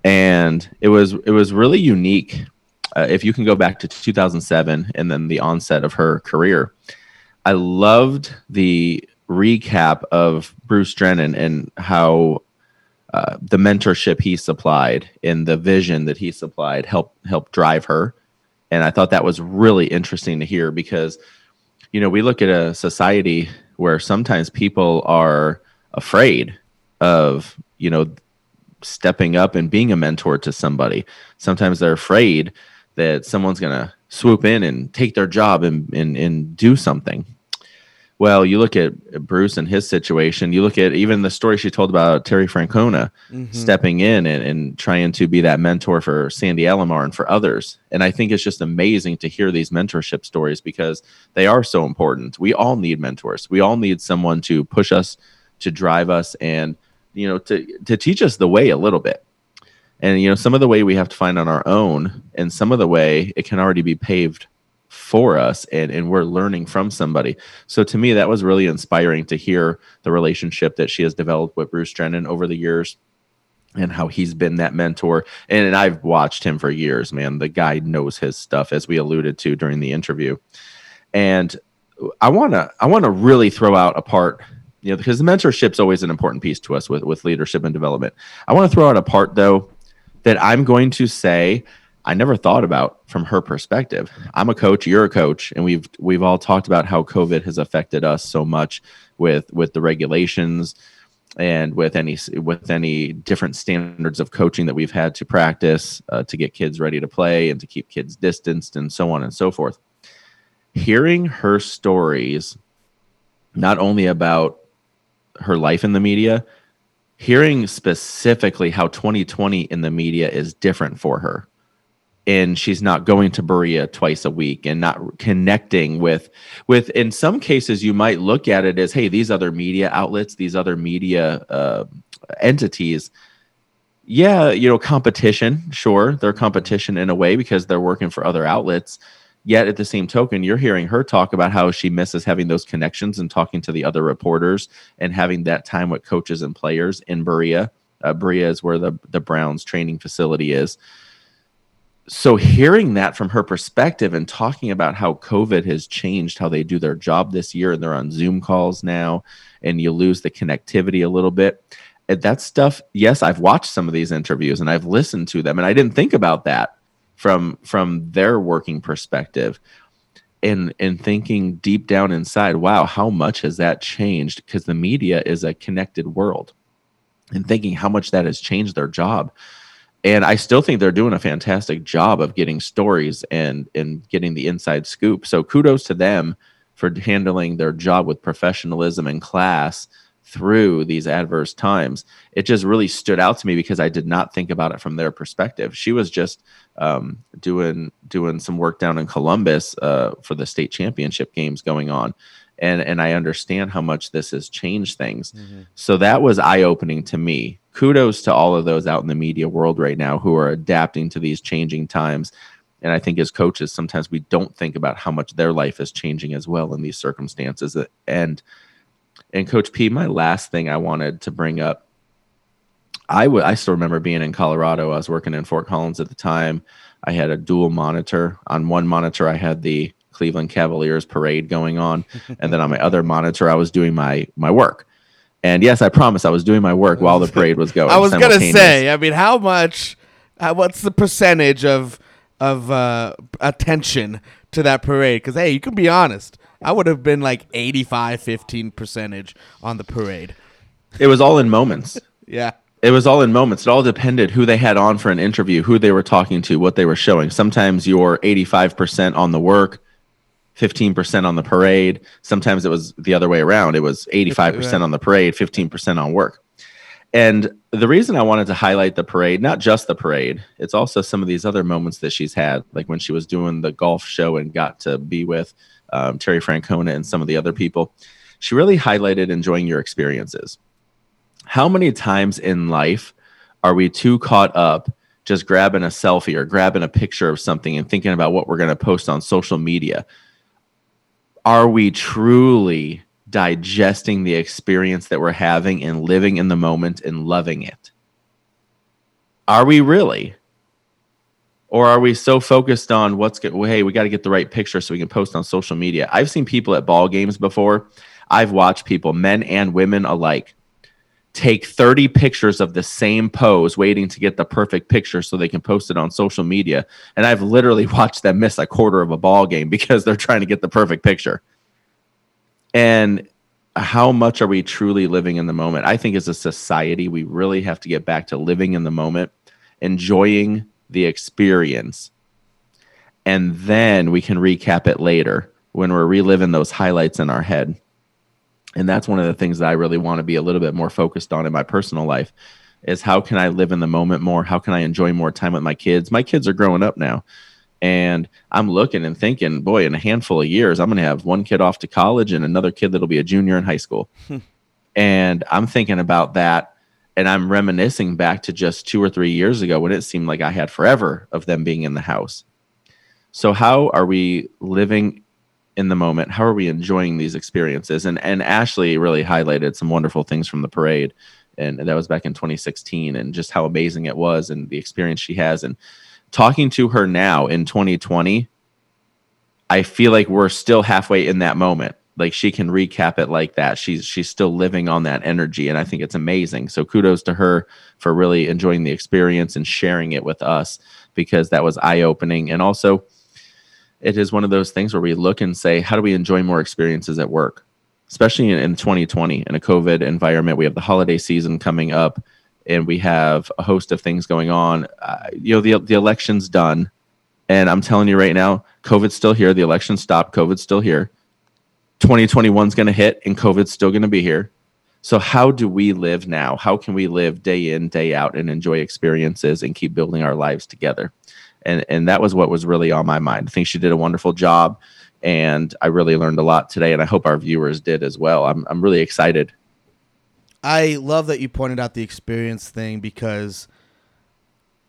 And it was it was really unique. Uh, if you can go back to 2007 and then the onset of her career, I loved the recap of Bruce Drennan and how uh, the mentorship he supplied and the vision that he supplied helped help drive her. And I thought that was really interesting to hear because, you know, we look at a society where sometimes people are afraid of, you know, stepping up and being a mentor to somebody. Sometimes they're afraid that someone's going to swoop in and take their job and, and, and do something. Well, you look at Bruce and his situation. You look at even the story she told about Terry Francona mm-hmm. stepping in and, and trying to be that mentor for Sandy Alomar and for others. And I think it's just amazing to hear these mentorship stories because they are so important. We all need mentors. We all need someone to push us, to drive us, and you know, to to teach us the way a little bit. And you know, some of the way we have to find on our own, and some of the way it can already be paved for us and, and we're learning from somebody. So to me, that was really inspiring to hear the relationship that she has developed with Bruce Drennan over the years and how he's been that mentor. And, and I've watched him for years, man. The guy knows his stuff, as we alluded to during the interview. And I wanna I wanna really throw out a part, you know, because the mentorship's always an important piece to us with, with leadership and development. I want to throw out a part though that I'm going to say I never thought about from her perspective. I'm a coach, you're a coach, and we've we've all talked about how COVID has affected us so much with with the regulations and with any with any different standards of coaching that we've had to practice uh, to get kids ready to play and to keep kids distanced and so on and so forth. Hearing her stories, not only about her life in the media, hearing specifically how 2020 in the media is different for her and she's not going to Berea twice a week and not connecting with with in some cases you might look at it as hey these other media outlets these other media uh, entities yeah you know competition sure they're competition in a way because they're working for other outlets. Yet at the same token you're hearing her talk about how she misses having those connections and talking to the other reporters and having that time with coaches and players in Berea. Uh, Berea is where the the Browns training facility is so hearing that from her perspective and talking about how covid has changed how they do their job this year and they're on zoom calls now and you lose the connectivity a little bit and that stuff yes i've watched some of these interviews and i've listened to them and i didn't think about that from from their working perspective and and thinking deep down inside wow how much has that changed? Because the media is a connected world and thinking how much that has changed their job and I still think they're doing a fantastic job of getting stories and and getting the inside scoop. So kudos to them for handling their job with professionalism and class through these adverse times. It just really stood out to me because I did not think about it from their perspective. She was just um, doing doing some work down in Columbus uh, for the state championship games going on, and and I understand how much this has changed things. Mm-hmm. So that was eye opening to me kudos to all of those out in the media world right now who are adapting to these changing times. And I think as coaches, sometimes we don't think about how much their life is changing as well in these circumstances. And and Coach P, my last thing I wanted to bring up, I would I still remember being in Colorado. I was working in Fort Collins at the time. I had a dual monitor. On one monitor, I had the Cleveland Cavaliers parade going on, [LAUGHS] and then on my other monitor, I was doing my my work. And yes, I promise I was doing my work while the [LAUGHS] parade was going. I was gonna say, I mean, how much? How, what's the percentage of of uh, attention to that parade? Because hey, you can be honest. I would have been like 85, 15 percentage on the parade. It was all in moments. [LAUGHS] yeah. It was all in moments. It all depended who they had on for an interview, who they were talking to, what they were showing. Sometimes you're 85% on the work, 15% on the parade. Sometimes it was the other way around. It was 85% on the parade, 15% on work. And the reason I wanted to highlight the parade, not just the parade, it's also some of these other moments that she's had, like when she was doing the golf show and got to be with um, Terry Francona and some of the other people. She really highlighted enjoying your experiences. How many times in life are we too caught up just grabbing a selfie or grabbing a picture of something and thinking about what we're going to post on social media. Are we truly digesting the experience that we're having and living in the moment and loving it? Are we really? Or are we so focused on what's good? Well, hey, we got to get the right picture so we can post on social media. I've seen people at ball games before. I've watched people, men and women alike, take 30 pictures of the same pose, waiting to get the perfect picture so they can post it on social media. And I've literally [LAUGHS] watched them miss a quarter of a ball game because they're trying to get the perfect picture. And how much are we truly living in the moment? I think as a society, we really have to get back to living in the moment, enjoying the experience. And then we can recap it later when we're reliving those highlights in our head. And that's one of the things that I really want to be a little bit more focused on in my personal life is how can I live in the moment more? How can I enjoy more time with my kids? My kids are growing up now. And I'm looking and thinking, boy, in a handful of years, I'm going to have one kid off to college and another kid that'll be a junior in high school. Hmm. and I'm thinking about that and I'm reminiscing back to just two or three years ago when it seemed like I had forever of them being in the house. So, how are we living in the moment? How are we enjoying these experiences? And and Ashley really highlighted some wonderful things from the parade, and that was back in 2016, and just how amazing it was, and the experience she has. And talking to her now in 2020, I feel like we're still halfway in that moment like she can recap it like that she's she's still living on that energy and i think it's amazing so kudos to her for really enjoying the experience and sharing it with us because that was eye opening and also it is one of those things where we look and say how do we enjoy more experiences at work especially in, in 2020 in a covid environment we have the holiday season coming up and we have a host of things going on uh, you know the, the election's done and i'm telling you right now covid's still here the election stopped covid's still here 2021 is going to hit and COVID's still going to be here. So, how do we live now? How can we live day in, day out and enjoy experiences and keep building our lives together? And, and that was what was really on my mind. I think she did a wonderful job. And I really learned a lot today. And I hope our viewers did as well. I'm, I'm really excited. I love that you pointed out the experience thing because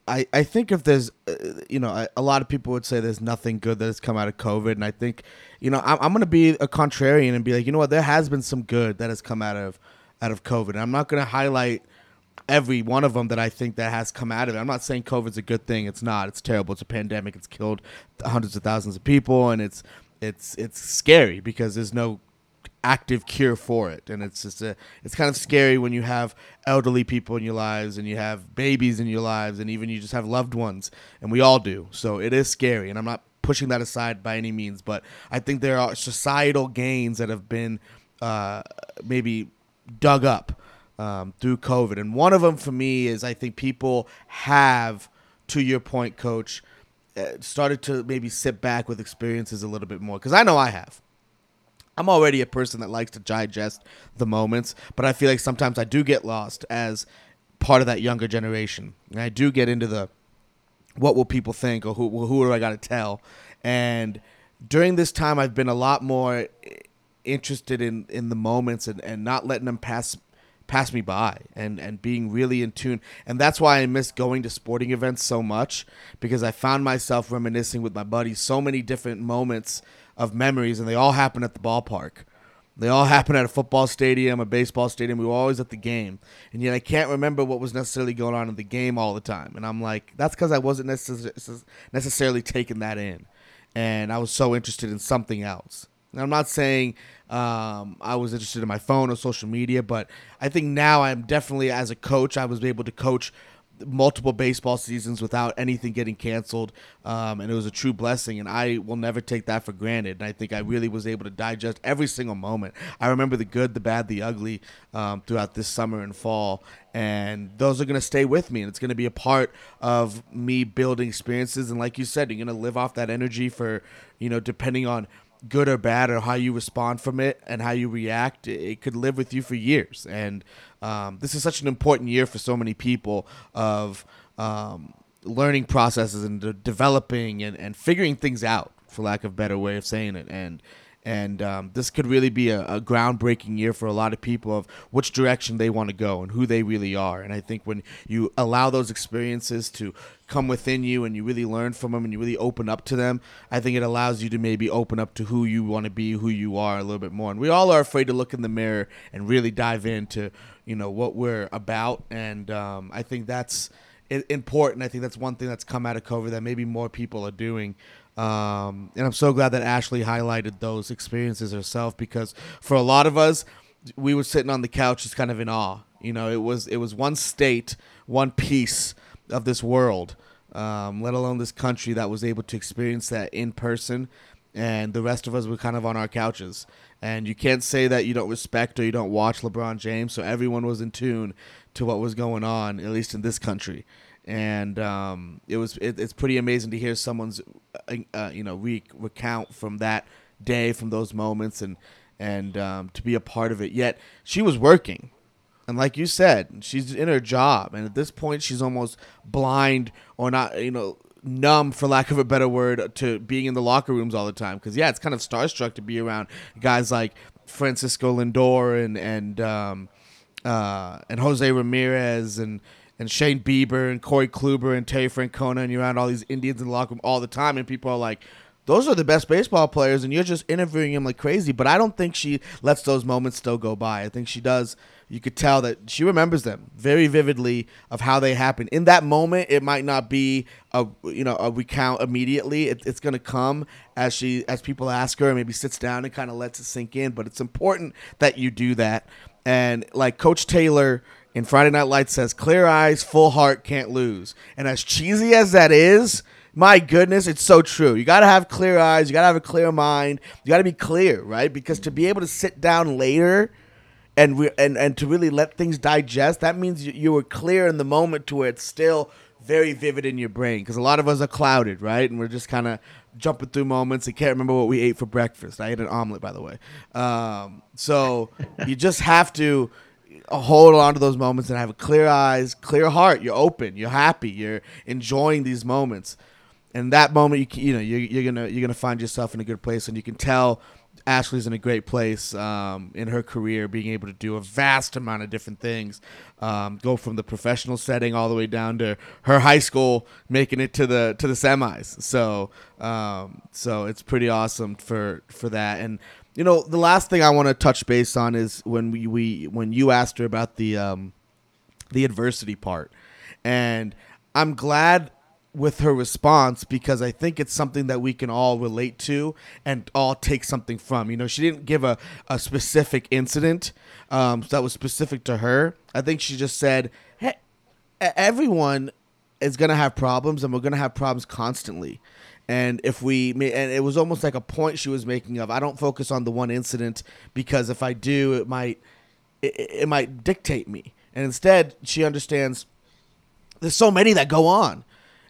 I, I think if there's, uh, you know, a lot of people would say there's nothing good that has come out of COVID, and I think, you know, I'm, I'm to be a contrarian and be like, you know what, there has been some good that has come out of out of COVID. And I'm not to highlight every one of them that I think that has come out of it. I'm not saying COVID's a good thing. It's not. It's terrible. It's a pandemic. It's killed hundreds of thousands of people, and it's it's it's scary because there's no active cure for it and it's just a it's kind of scary when you have elderly people in your lives and you have babies in your lives and even you just have loved ones and we all do so it is scary and i'm not pushing that aside by any means but i think there are societal gains that have been uh, maybe dug up um, through covid and one of them for me is i think people have to your point coach uh, started to maybe sit back with experiences a little bit more because i know i have I'm already a person that likes to digest the moments, but I feel like sometimes I do get lost as part of that younger generation. And I do get into the what will people think or who who do I got to tell? And during this time I've been a lot more interested in in the moments and, and not letting them pass pass me by and and being really in tune and that's why I miss going to sporting events so much because I found myself reminiscing with my buddies so many different moments of memories, and they all happen at the ballpark. They all happen at a football stadium, a baseball stadium. We were always at the game. And yet I can't remember what was necessarily going on in the game all the time. And I'm like, that's because I wasn't necess- necessarily taking that in. And I was so interested in something else. I'm not saying um, I was interested in my phone or social media, but I think now I'm definitely, as a coach, I was able to coach multiple baseball seasons without anything getting canceled, um, and it was a true blessing. And I will never take that for granted. And I think I really was able to digest every single moment. I remember the good, the bad, the ugly um, throughout this summer and fall, and those are going to stay with me. And it's going to be a part of me building experiences. And like you said, you're going to live off that energy for, you know, depending on good or bad or how you respond from it and how you react it could live with you for years. And um, this is such an important year for so many people of um, learning processes and de- developing and, and figuring things out for lack of better way of saying it. And And um, this could really be a, a, groundbreaking year for a lot of people of which direction they want to go and who they really are. And I think when you allow those experiences to come within you and you really learn from them and you really open up to them, I think it allows you to maybe open up to who you want to be, who you are a little bit more. And we all are afraid to look in the mirror and really dive into, you know, what we're about. And um, I think that's important. I think that's one thing that's come out of COVID that maybe more people are doing. Um, and I'm so glad that Ashley highlighted those experiences herself because for a lot of us, we were sitting on the couch just kind of in awe. You know, it was it was one state, one piece of this world, um, let alone this country that was able to experience that in person, and the rest of us were kind of on our couches. And you can't say that you don't respect or you don't watch LeBron James. So everyone was in tune to what was going on, at least in this country and um, it was it, it's pretty amazing to hear someone's uh, uh, you know re- recount from that day from those moments and and um, to be a part of it. Yet she was working. And like you said she's in her job. And at this point she's almost blind or not you know numb for lack of a better word to being in the locker rooms all the time. Because yeah it's kind of starstruck to be around guys like francisco lindor and and um, uh, and jose ramirez and and Shane Bieber and Corey Kluber and Terry Francona, and you're around all these Indians in the locker room all the time, and people are like, those are the best baseball players, and you're just interviewing them like crazy. But I don't think she lets those moments still go by. I think she does. You could tell that she remembers them very vividly of how they happened. In that moment, it might not be a you know a recount immediately. It, it's going to come as she as people ask her, and maybe sits down and kind of lets it sink in. But it's important that you do that. And like Coach Taylor in Friday Night Lights says, "Clear eyes, full heart, can't lose." And as cheesy as that is, my goodness, it's so true. You got to have clear eyes. You got to have a clear mind. You got to be clear, right? Because to be able to sit down later and re- and and to really let things digest, that means you, you were clear in the moment to where it's still very vivid in your brain. Because a lot of us are clouded, right? And we're just kind of jumping through moments and can't remember what we ate for breakfast. I ate an omelet, by the way. Um, so you just have to hold on to those moments and have a clear eyes, clear heart. You're open. You're happy. You're enjoying these moments. And that moment, you you know, you're, you're gonna you're gonna find yourself in a good place, and you can tell Ashley's in a great place um, in her career, being able to do a vast amount of different things, um, go from the professional setting all the way down to her high school, making it to the to the semis. So, um, so it's pretty awesome for for that. And you know, the last thing I want to touch base on is when we, we when you asked her about the um, the adversity part, and I'm glad with her response because I think it's something that we can all relate to and all take something from. You know, she didn't give a, a specific incident um, that was specific to her. I think she just said, hey, everyone is going to have problems and we're going to have problems constantly and if we and it was almost like a point she was making of i don't focus on the one incident because if i do it might it, it might dictate me. And instead she understands there's so many that go on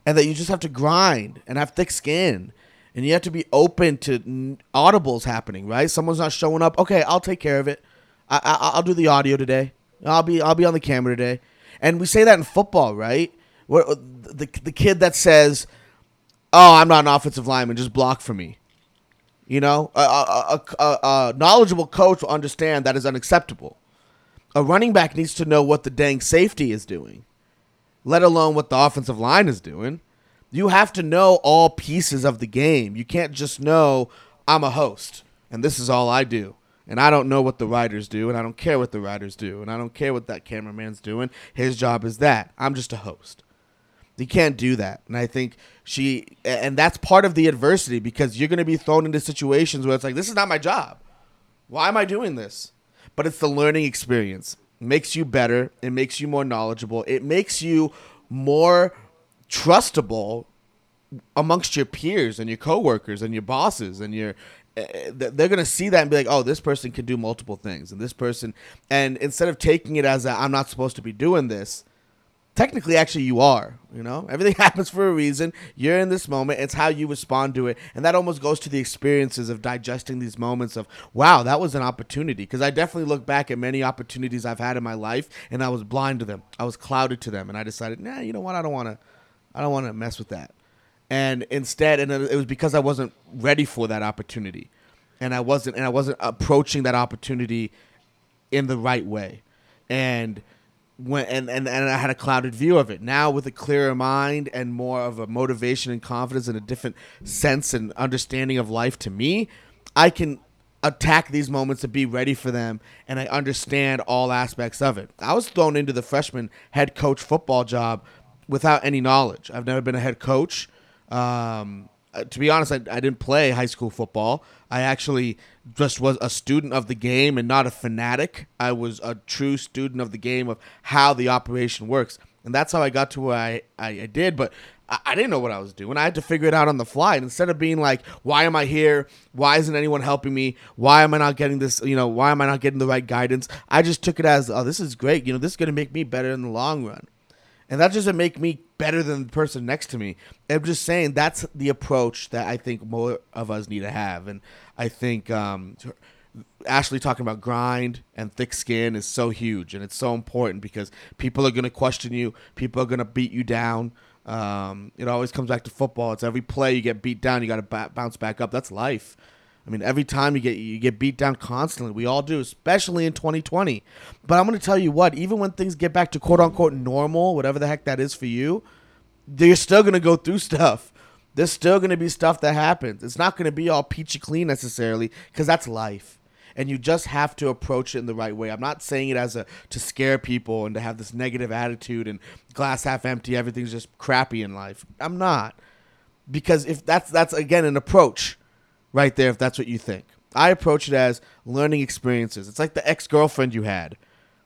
and that you just have to grind and have thick skin and you have to be open to audibles happening right? Someone's not showing up. Okay i'll take care of it. I, I i'll do the audio today. I'll be i'll be on the camera today. And we say that in football right? Where uh, the, the kid that says oh, I'm not an offensive lineman, just block for me. You know, a, a, a, a, knowledgeable coach will understand that is unacceptable. A running back needs to know what the dang safety is doing, let alone what the offensive line is doing. You have to know all pieces of the game. You can't just know I'm a host and this is all I do. And I don't know what the writers do, and I don't care what the writers do, and I don't care what that cameraman's doing. His job is that. I'm just a host. You can't do that. And I think she, and that's part of the adversity because you're going to be thrown into situations where it's like, this is not my job. Why am I doing this? But it's the learning experience. It makes you better. It makes you more knowledgeable. It makes you more trustable amongst your peers and your coworkers and your bosses and your eh, eh, they're going to see that and be like oh this person can do multiple things and this person and instead of taking it as i i'm not supposed to be doing this technically actually you are you know? Everything [LAUGHS] happens for a reason. You're in this moment. It's how you respond to it. And that almost goes to the experiences of digesting these moments of wow that was an opportunity. Because i definitely look back at many opportunities i've had in my life and i was blind to them. I was clouded to them. And i decided nah you know what? I don't want to i don't want to mess with that. And instead and it was because i wasn't ready for that opportunity. And I wasn't and I wasn't approaching that opportunity in the right way, and when and, and and I had a clouded view of it. Now with a clearer mind and more of a motivation and confidence and a different sense and understanding of life to me, I can attack these moments and be ready for them and I understand all aspects of it. I was thrown into the freshman head coach football job without any knowledge. I've never been a head coach. Um, uh, to be honest, I, I didn't play high school football. I actually just was a student of the game and not a fanatic. I was a true student of the game of how the operation works. And that's how I got to where I, I, I did. But I, I didn't know what I was doing. I had to figure it out on the fly. And instead of being like, why am I here? Why isn't anyone helping me? Why am I not getting this? You know, why am I not getting the right guidance? I just took it as, oh, this is great. You know, this is going to make me better in the long run. And that doesn't make me better than the person next to me. I'm just saying that's the approach that I think more of us need to have. And I think um, Ashley talking about grind and thick skin is so huge and it's so important because people are going to question you, people are going to beat you down. Um, it always comes back to football. It's every play you get beat down, you got to ba- bounce back up. That's life. I mean, every time you get you get beat down constantly. We all do, especially in 2020. But I'm going to tell you what, even when things get back to quote unquote normal, whatever the heck that is for you, you're still going to go through [LAUGHS] stuff. There's still going to be stuff that happens. It's not going to be all peachy clean necessarily because that's life. And you just have to approach it in the right way. I'm not saying it as a to scare people and to have this negative attitude and glass half empty, everything's just crappy in life. I'm not. Because if that's that's again an approach right there if that's what you think. I approach it as learning experiences. It's like the ex girlfriend you had,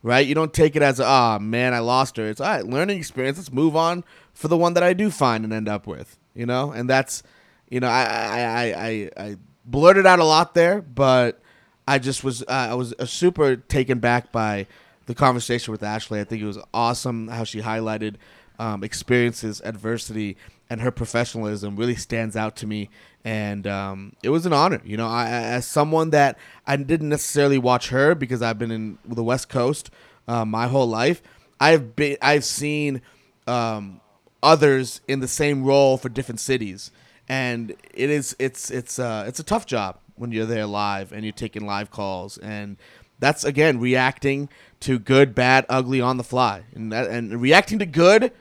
right? You don't take it as, ah, oh, man, I lost her. It's all right, learning experience. Let's move on for the one that I do find and end up with, you know? And that's, you know, I, I, I, I, blurted out a lot there, but I just was, uh, I was uh, super taken back by the conversation with Ashley. I think it was awesome how she highlighted um, experiences, adversity, and her professionalism really stands out to me and um, it was an honor. You know, I, as someone that I didn't necessarily watch her because I've been in the West Coast uh, my whole life. I've been I've seen um, others in the same role for different cities, and it is it's it's uh, it's a tough job when you're there live and you're taking live calls and that's again reacting to good, bad, ugly on the fly, and that, and reacting to good.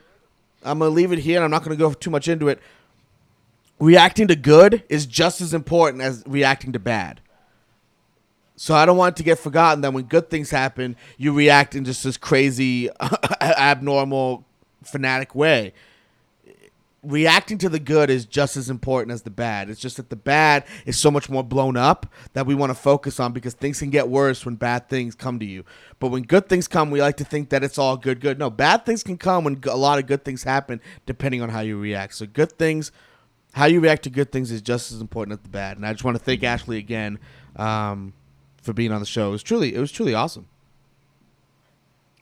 I'm gonna leave it here, and I'm not gonna go too much into it reacting to good is just as important as reacting to bad. So I don't want it to get forgotten that when good things happen, you react in just this crazy, [LAUGHS] abnormal, fanatic way. Reacting to the good is just as important as the bad. It's just that the bad is so much more blown up that we want to focus on because things can get worse when bad things come to you. But when good things come, we like to think that it's all good, good. No, bad things can come when a lot of good things happen depending on how you react. So good things how you react to good things is just as important as the bad. And I just want to thank Ashley again um, for being on the show. It was truly, it was truly awesome.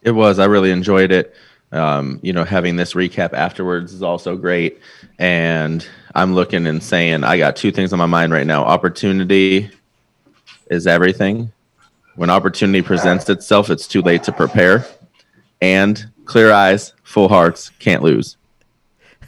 It was. I really enjoyed it. Um, you know, having this recap afterwards is also great. And I'm looking and saying, I got two things on my mind right now. Opportunity is everything. When opportunity presents itself, it's too late to prepare. And clear eyes, full hearts, can't lose.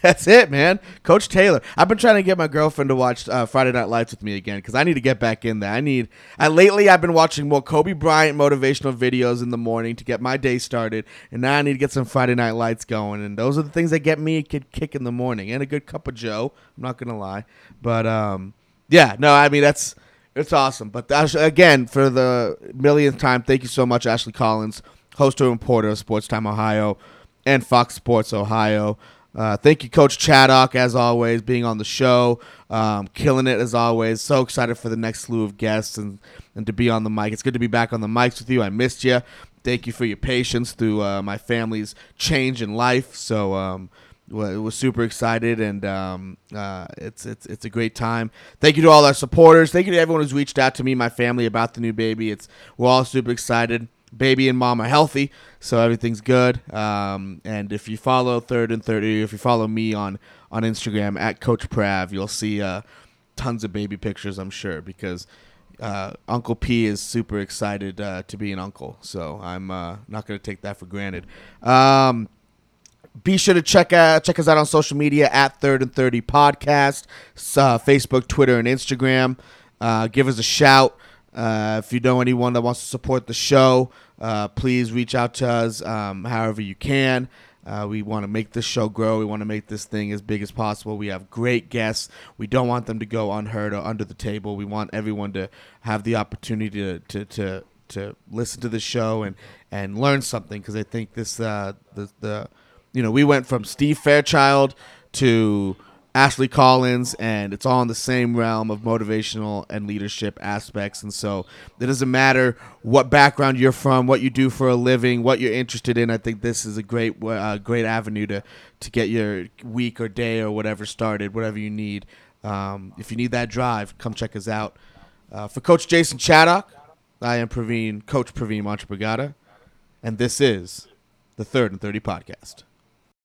That's it, man. Coach Taylor. I've been trying to get my girlfriend to watch uh, Friday Night Lights with me again because I need to get back in there. I need. Uh, lately, I've been watching more Kobe Bryant motivational videos in the morning to get my day started, and now I need to get some Friday Night Lights going. And those are the things that get me a kick in the morning and a good cup of Joe. I'm not gonna lie, but um, yeah, no, I mean that's it's awesome. But again, for the millionth time, thank you so much, Ashley Collins, host and reporter of Sports Time Ohio and Fox Sports Ohio. Uh, thank you, Coach Chaddock, as always, being on the show, um, killing it as always. So excited for the next slew of guests and, and to be on the mic. It's good to be back on the mics with you. I missed you. Thank you for your patience through uh, my family's change in life. So um, it was super excited, and um, uh, it's it's it's a great time. Thank you to all our supporters. Thank you to everyone who's reached out to me, my family, about the new baby. It's we're all super excited baby and mom are healthy, so everything's good. Um, and if you follow Third and Thirty, if you follow me on on Instagram at Coach Prav, you'll see uh, tons of baby pictures. I'm sure because uh, Uncle P is super excited uh, to be an uncle, so I'm uh, not going to take that for granted. Um, be sure to check out check us out on social media at Third and Thirty Podcast, uh, Facebook, Twitter, and Instagram. uh, give us a shout. Uh, if you know anyone that wants to support the show, uh, please reach out to us um, however you can. Uh, we want to make this show grow. We want to make this thing as big as possible. We have great guests. We don't want them to go unheard or under the table. We want everyone to have the opportunity to to to, to listen to the show and and learn something because I think this uh, the the you know we went from Steve Fairchild to Ashley Collins, and it's all in the same realm of motivational and leadership aspects. And so it doesn't matter what background you're from, what you do for a living, what you're interested in. I think this is a great, uh, great avenue to to get your week or day or whatever started, whatever you need. Um, if you need that drive, come check us out. Uh, for Coach Jason Chaddock, I am Praveen, Coach Praveen Montebrigada, and this is the Third and Thirty podcast.